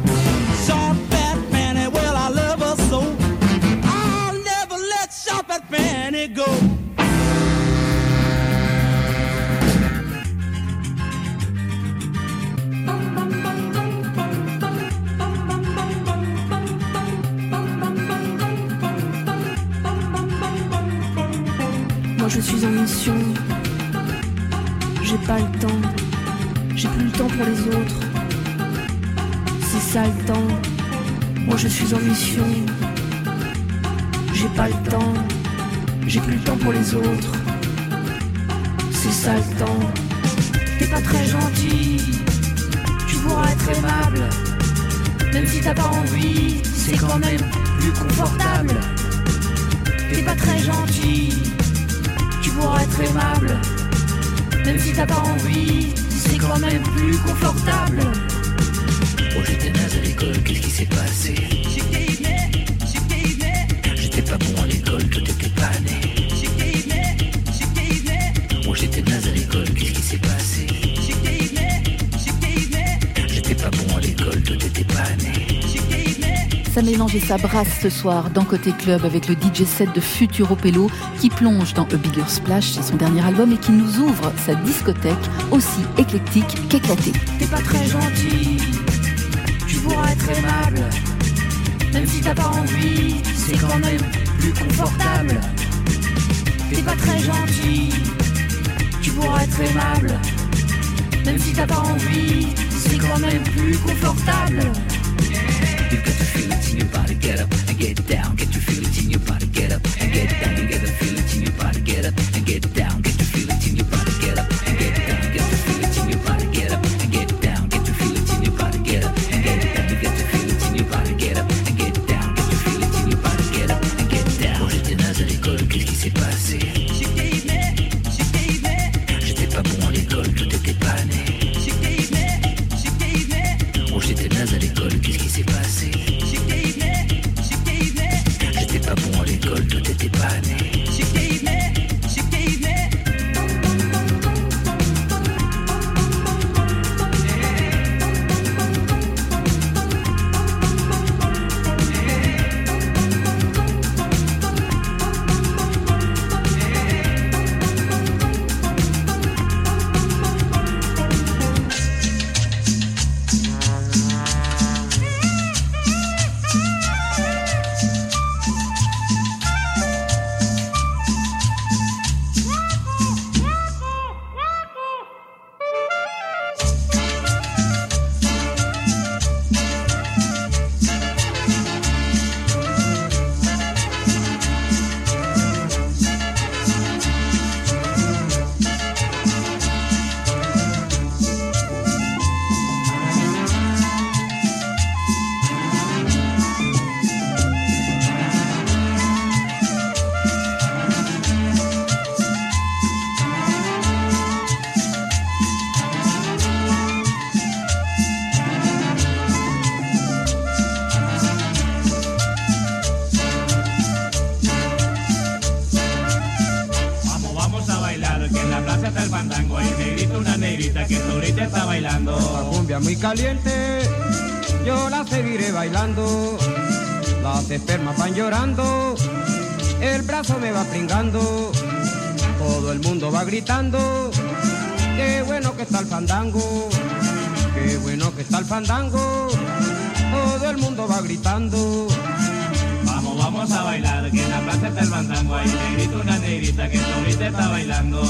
S30: Suis en mission. J'ai pas le temps. J'ai plus le temps pour les autres. C'est ça le temps. Moi je suis en mission. J'ai pas le temps. J'ai plus le temps pour les autres. C'est ça le temps. T'es pas très gentil. Tu pourras être aimable. Même si t'as pas envie, c'est quand même plus confortable. T'es pas très gentil. Pourras être aimable. Même si t'as pas envie, c'est quand même plus confortable.
S24: Oh, j'étais naze à l'école, qu'est-ce qui s'est passé? J'étais pas bon à l'école, toi t'étais pas né. Oh, j'étais naze à l'école, qu'est-ce qui s'est passé? J'étais pas bon à l'école, toi t'étais pas né.
S5: Ça mélange et ça brasse ce soir dans Côté Club avec le DJ set de Futuro Pello qui plonge dans A Bigger Splash, c'est son dernier album, et qui nous ouvre sa discothèque aussi éclectique qu'éclatée.
S30: T'es pas très gentil, tu pourras être aimable. Même si t'as pas envie, c'est quand même plus confortable. T'es pas très gentil, tu pourras être aimable. Même si t'as pas envie, c'est quand même plus confortable.
S24: You got to feel it in your body, get up and get down.
S31: Llorando, el brazo me va pringando. Todo el mundo va gritando, qué bueno que está el fandango, qué bueno que está el fandango. Todo el mundo va gritando.
S32: Vamos, vamos a bailar, que en la plaza está el fandango. Hay negrito, una negrita que ahorita está bailando.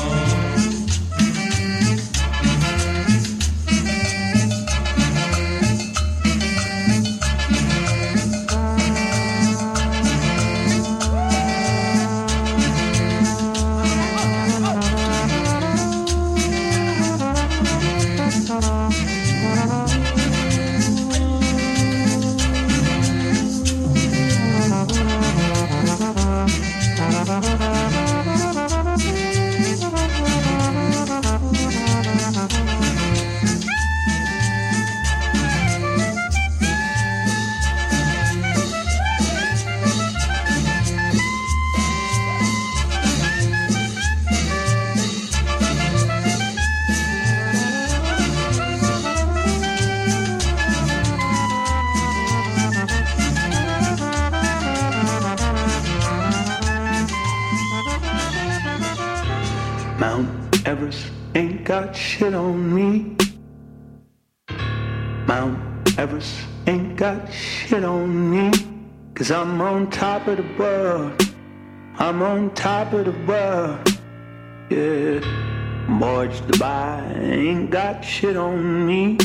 S4: Cause I'm on top of the world. I'm on top of the world. Yeah. Mortgage Dubai ain't got shit on me.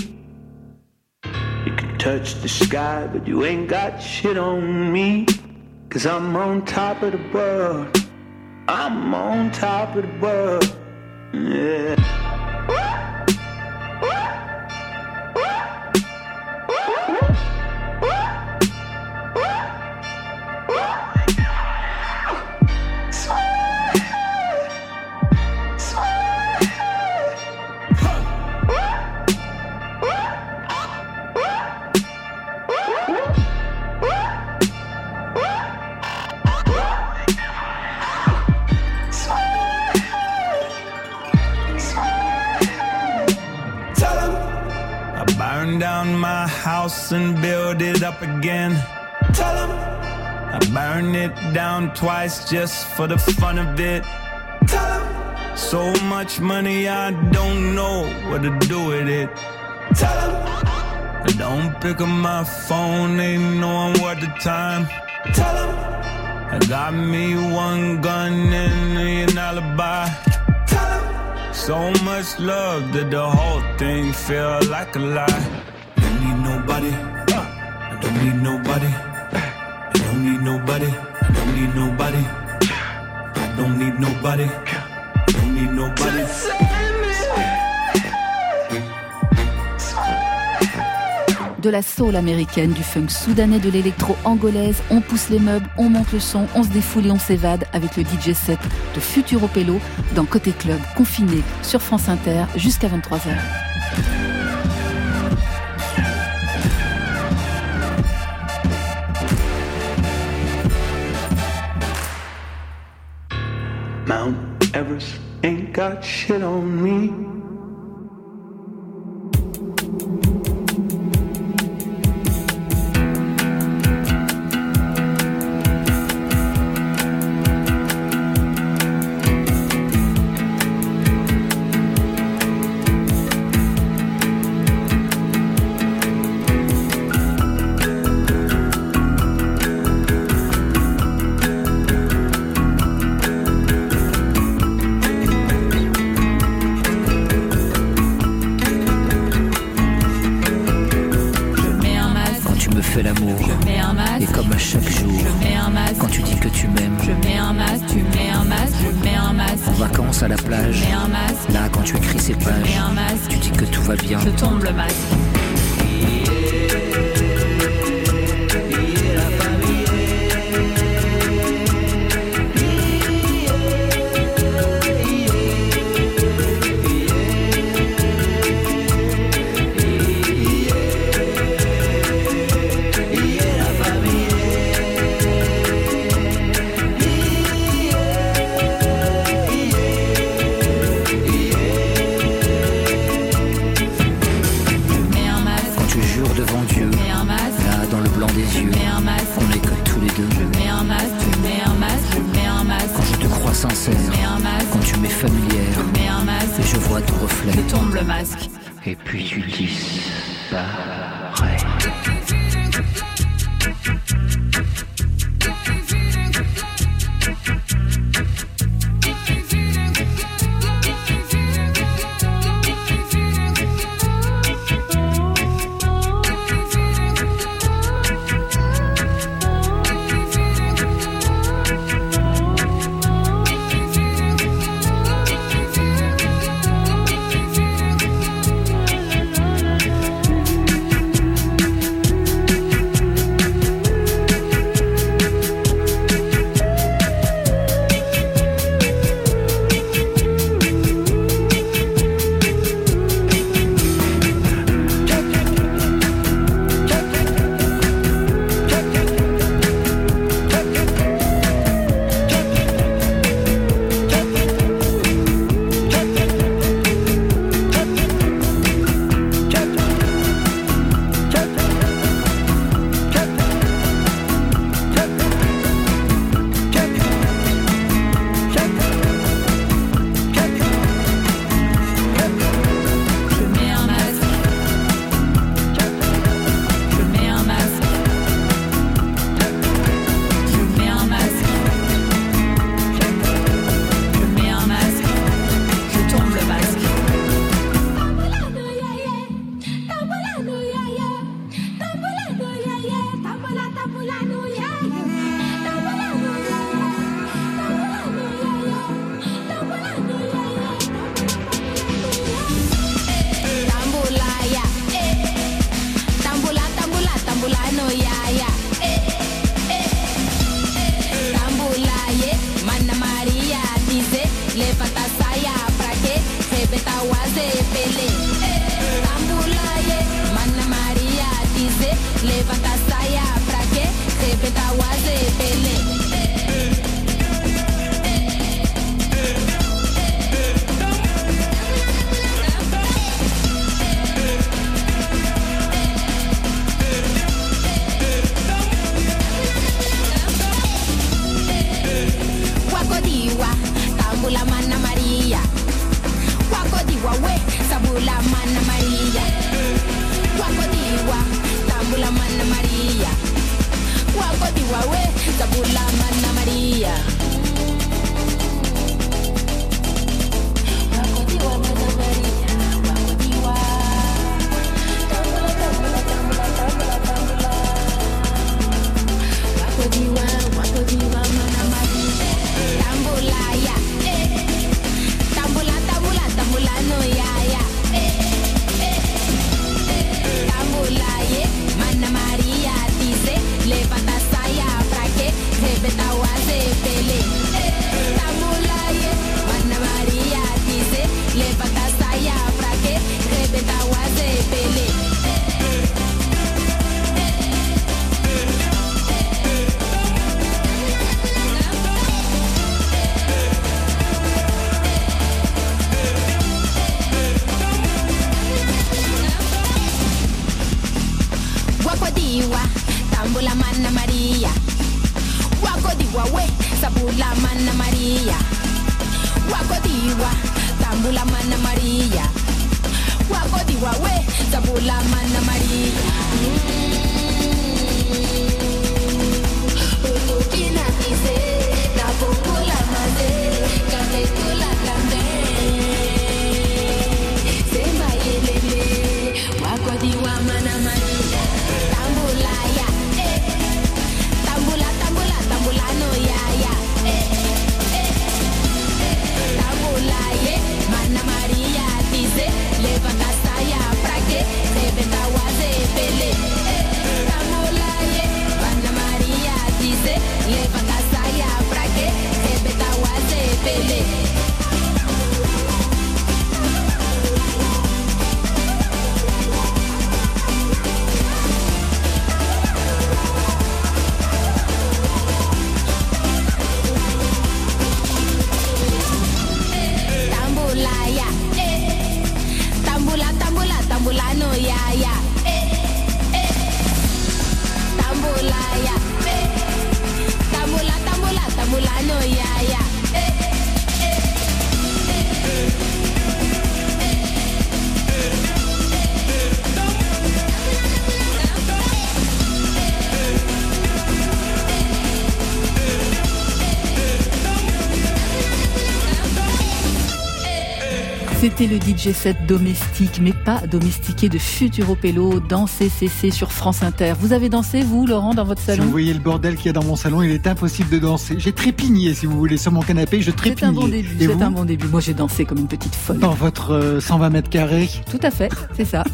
S4: You can touch the sky, but you ain't got shit on me. Cause I'm on top of the world. I'm on top of the world. Yeah.
S33: Twice just for the fun of it. So much money I don't know what to do with it. I don't pick up my phone, ain't knowing what the time. I got me one gun and an alibi. So much love that the whole thing feel like a lie. I don't need nobody. I don't need nobody. I don't need nobody.
S5: De la soul américaine, du funk soudanais, de l'électro angolaise, on pousse les meubles, on monte le son, on se défoule et on s'évade avec le DJ set de Futuro Pello dans Côté Club, confiné sur France Inter jusqu'à 23h.
S4: Got shit on me.
S24: Mets un masque. on est que tous les deux.
S34: Je mets un masque, tu mets un masque, je mets un masque.
S24: Quand je te crois sincère,
S34: Je mets un masque.
S24: quand tu m'es familière,
S34: Je mets un masque.
S24: et je vois ton reflet.
S34: Je tombe le masque.
S24: Et puis tu disparais.
S5: DJ7 domestique, mais pas domestiqué de Futuropello, danser CC sur France Inter. Vous avez dansé, vous, Laurent, dans votre salon
S1: Vous voyez le bordel qu'il y a dans mon salon, il est impossible de danser. J'ai trépigné, si vous voulez, sur mon canapé, je trépignais.
S5: C'est un bon début, c'est un bon début. Moi, j'ai dansé comme une petite folle.
S1: Dans votre euh, 120 mètres carrés
S5: Tout à fait, c'est ça.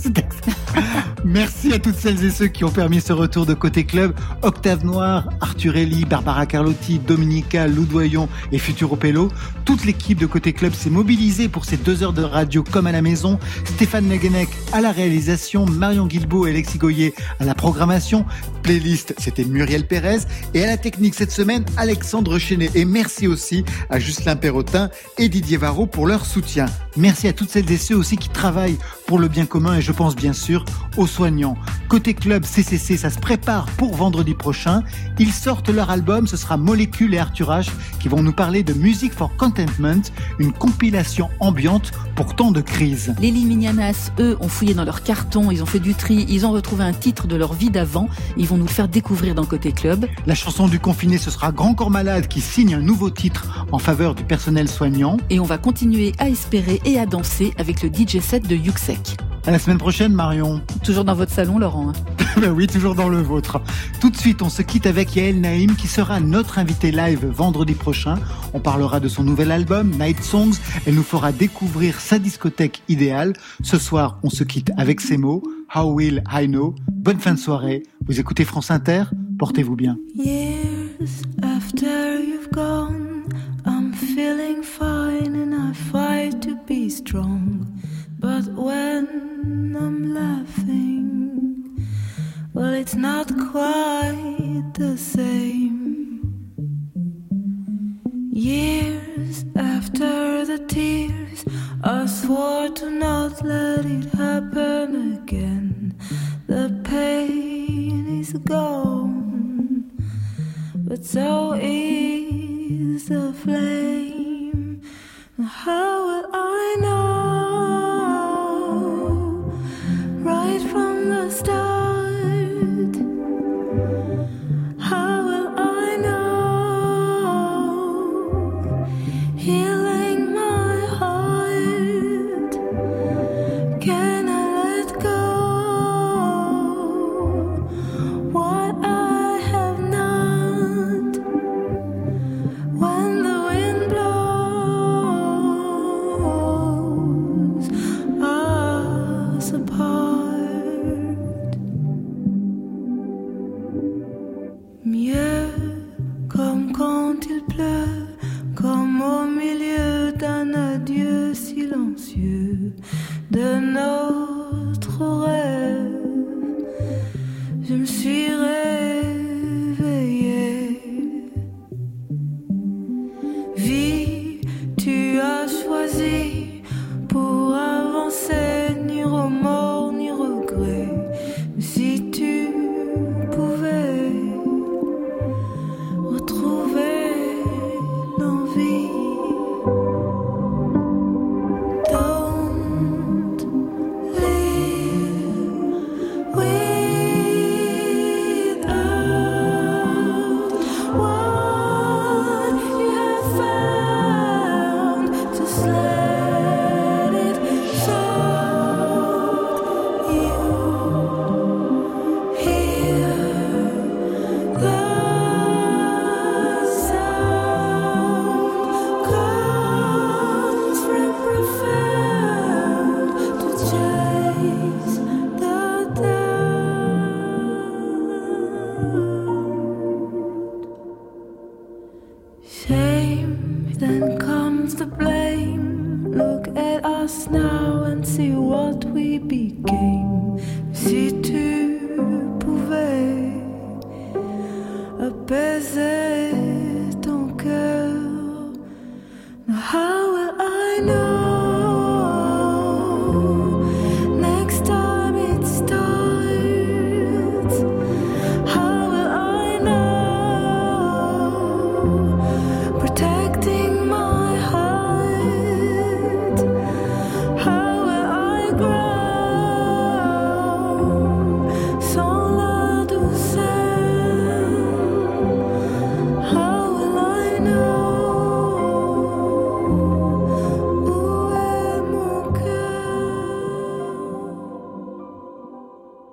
S1: Merci à toutes celles et ceux qui ont permis ce retour de Côté Club. Octave Noir, Arthur Ellie, Barbara Carlotti, Dominica, Loudoyon et Futuropello. Toute l'équipe de Côté Club s'est mobilisée pour ces deux heures de radio comme à la maison. Stéphane Leguenec à la réalisation, Marion Guilbault et Alexis Goyer à la programmation. Playlist, c'était Muriel Pérez. Et à la technique cette semaine, Alexandre Chenet. Et merci aussi à Justin Perrotin et Didier Varro pour leur soutien. Merci à toutes celles et ceux aussi qui travaillent pour le bien commun et je pense bien sûr aux soignants. Côté club CCC, ça se prépare pour vendredi prochain. Ils sortent leur album, ce sera Molécule et Arthur H qui vont nous parler de Music for Contentment, une compilation ambiante pour tant de crises.
S5: Les Liminianas, eux, ont fouillé dans leur carton, ils ont fait du tri, ils ont retrouvé un titre de leur vie d'avant. Ils vont nous le faire découvrir dans Côté Club.
S1: La chanson du confiné, ce sera Grand Corps Malade qui signe un nouveau titre en faveur du personnel soignant.
S5: Et on va continuer à espérer et à danser avec le DJ set de Yuxek.
S1: À la semaine prochaine, Marion.
S5: Toujours dans votre salon, Laurent. hein.
S1: ben oui, toujours dans le vôtre. Tout de suite, on se quitte avec Yael Naïm qui sera notre invité live vendredi prochain. On parlera de son nouvel album, Night Songs. Elle nous fera découvrir sa discothèque idéale. Ce soir, on se quitte avec ces mots. How will I know? Bonne fin de soirée. Vous écoutez France Inter. Portez-vous bien.
S7: Years after you've gone, it's not quite the same. Years after the tears, I swore to not let it happen again. The pain is gone, but so is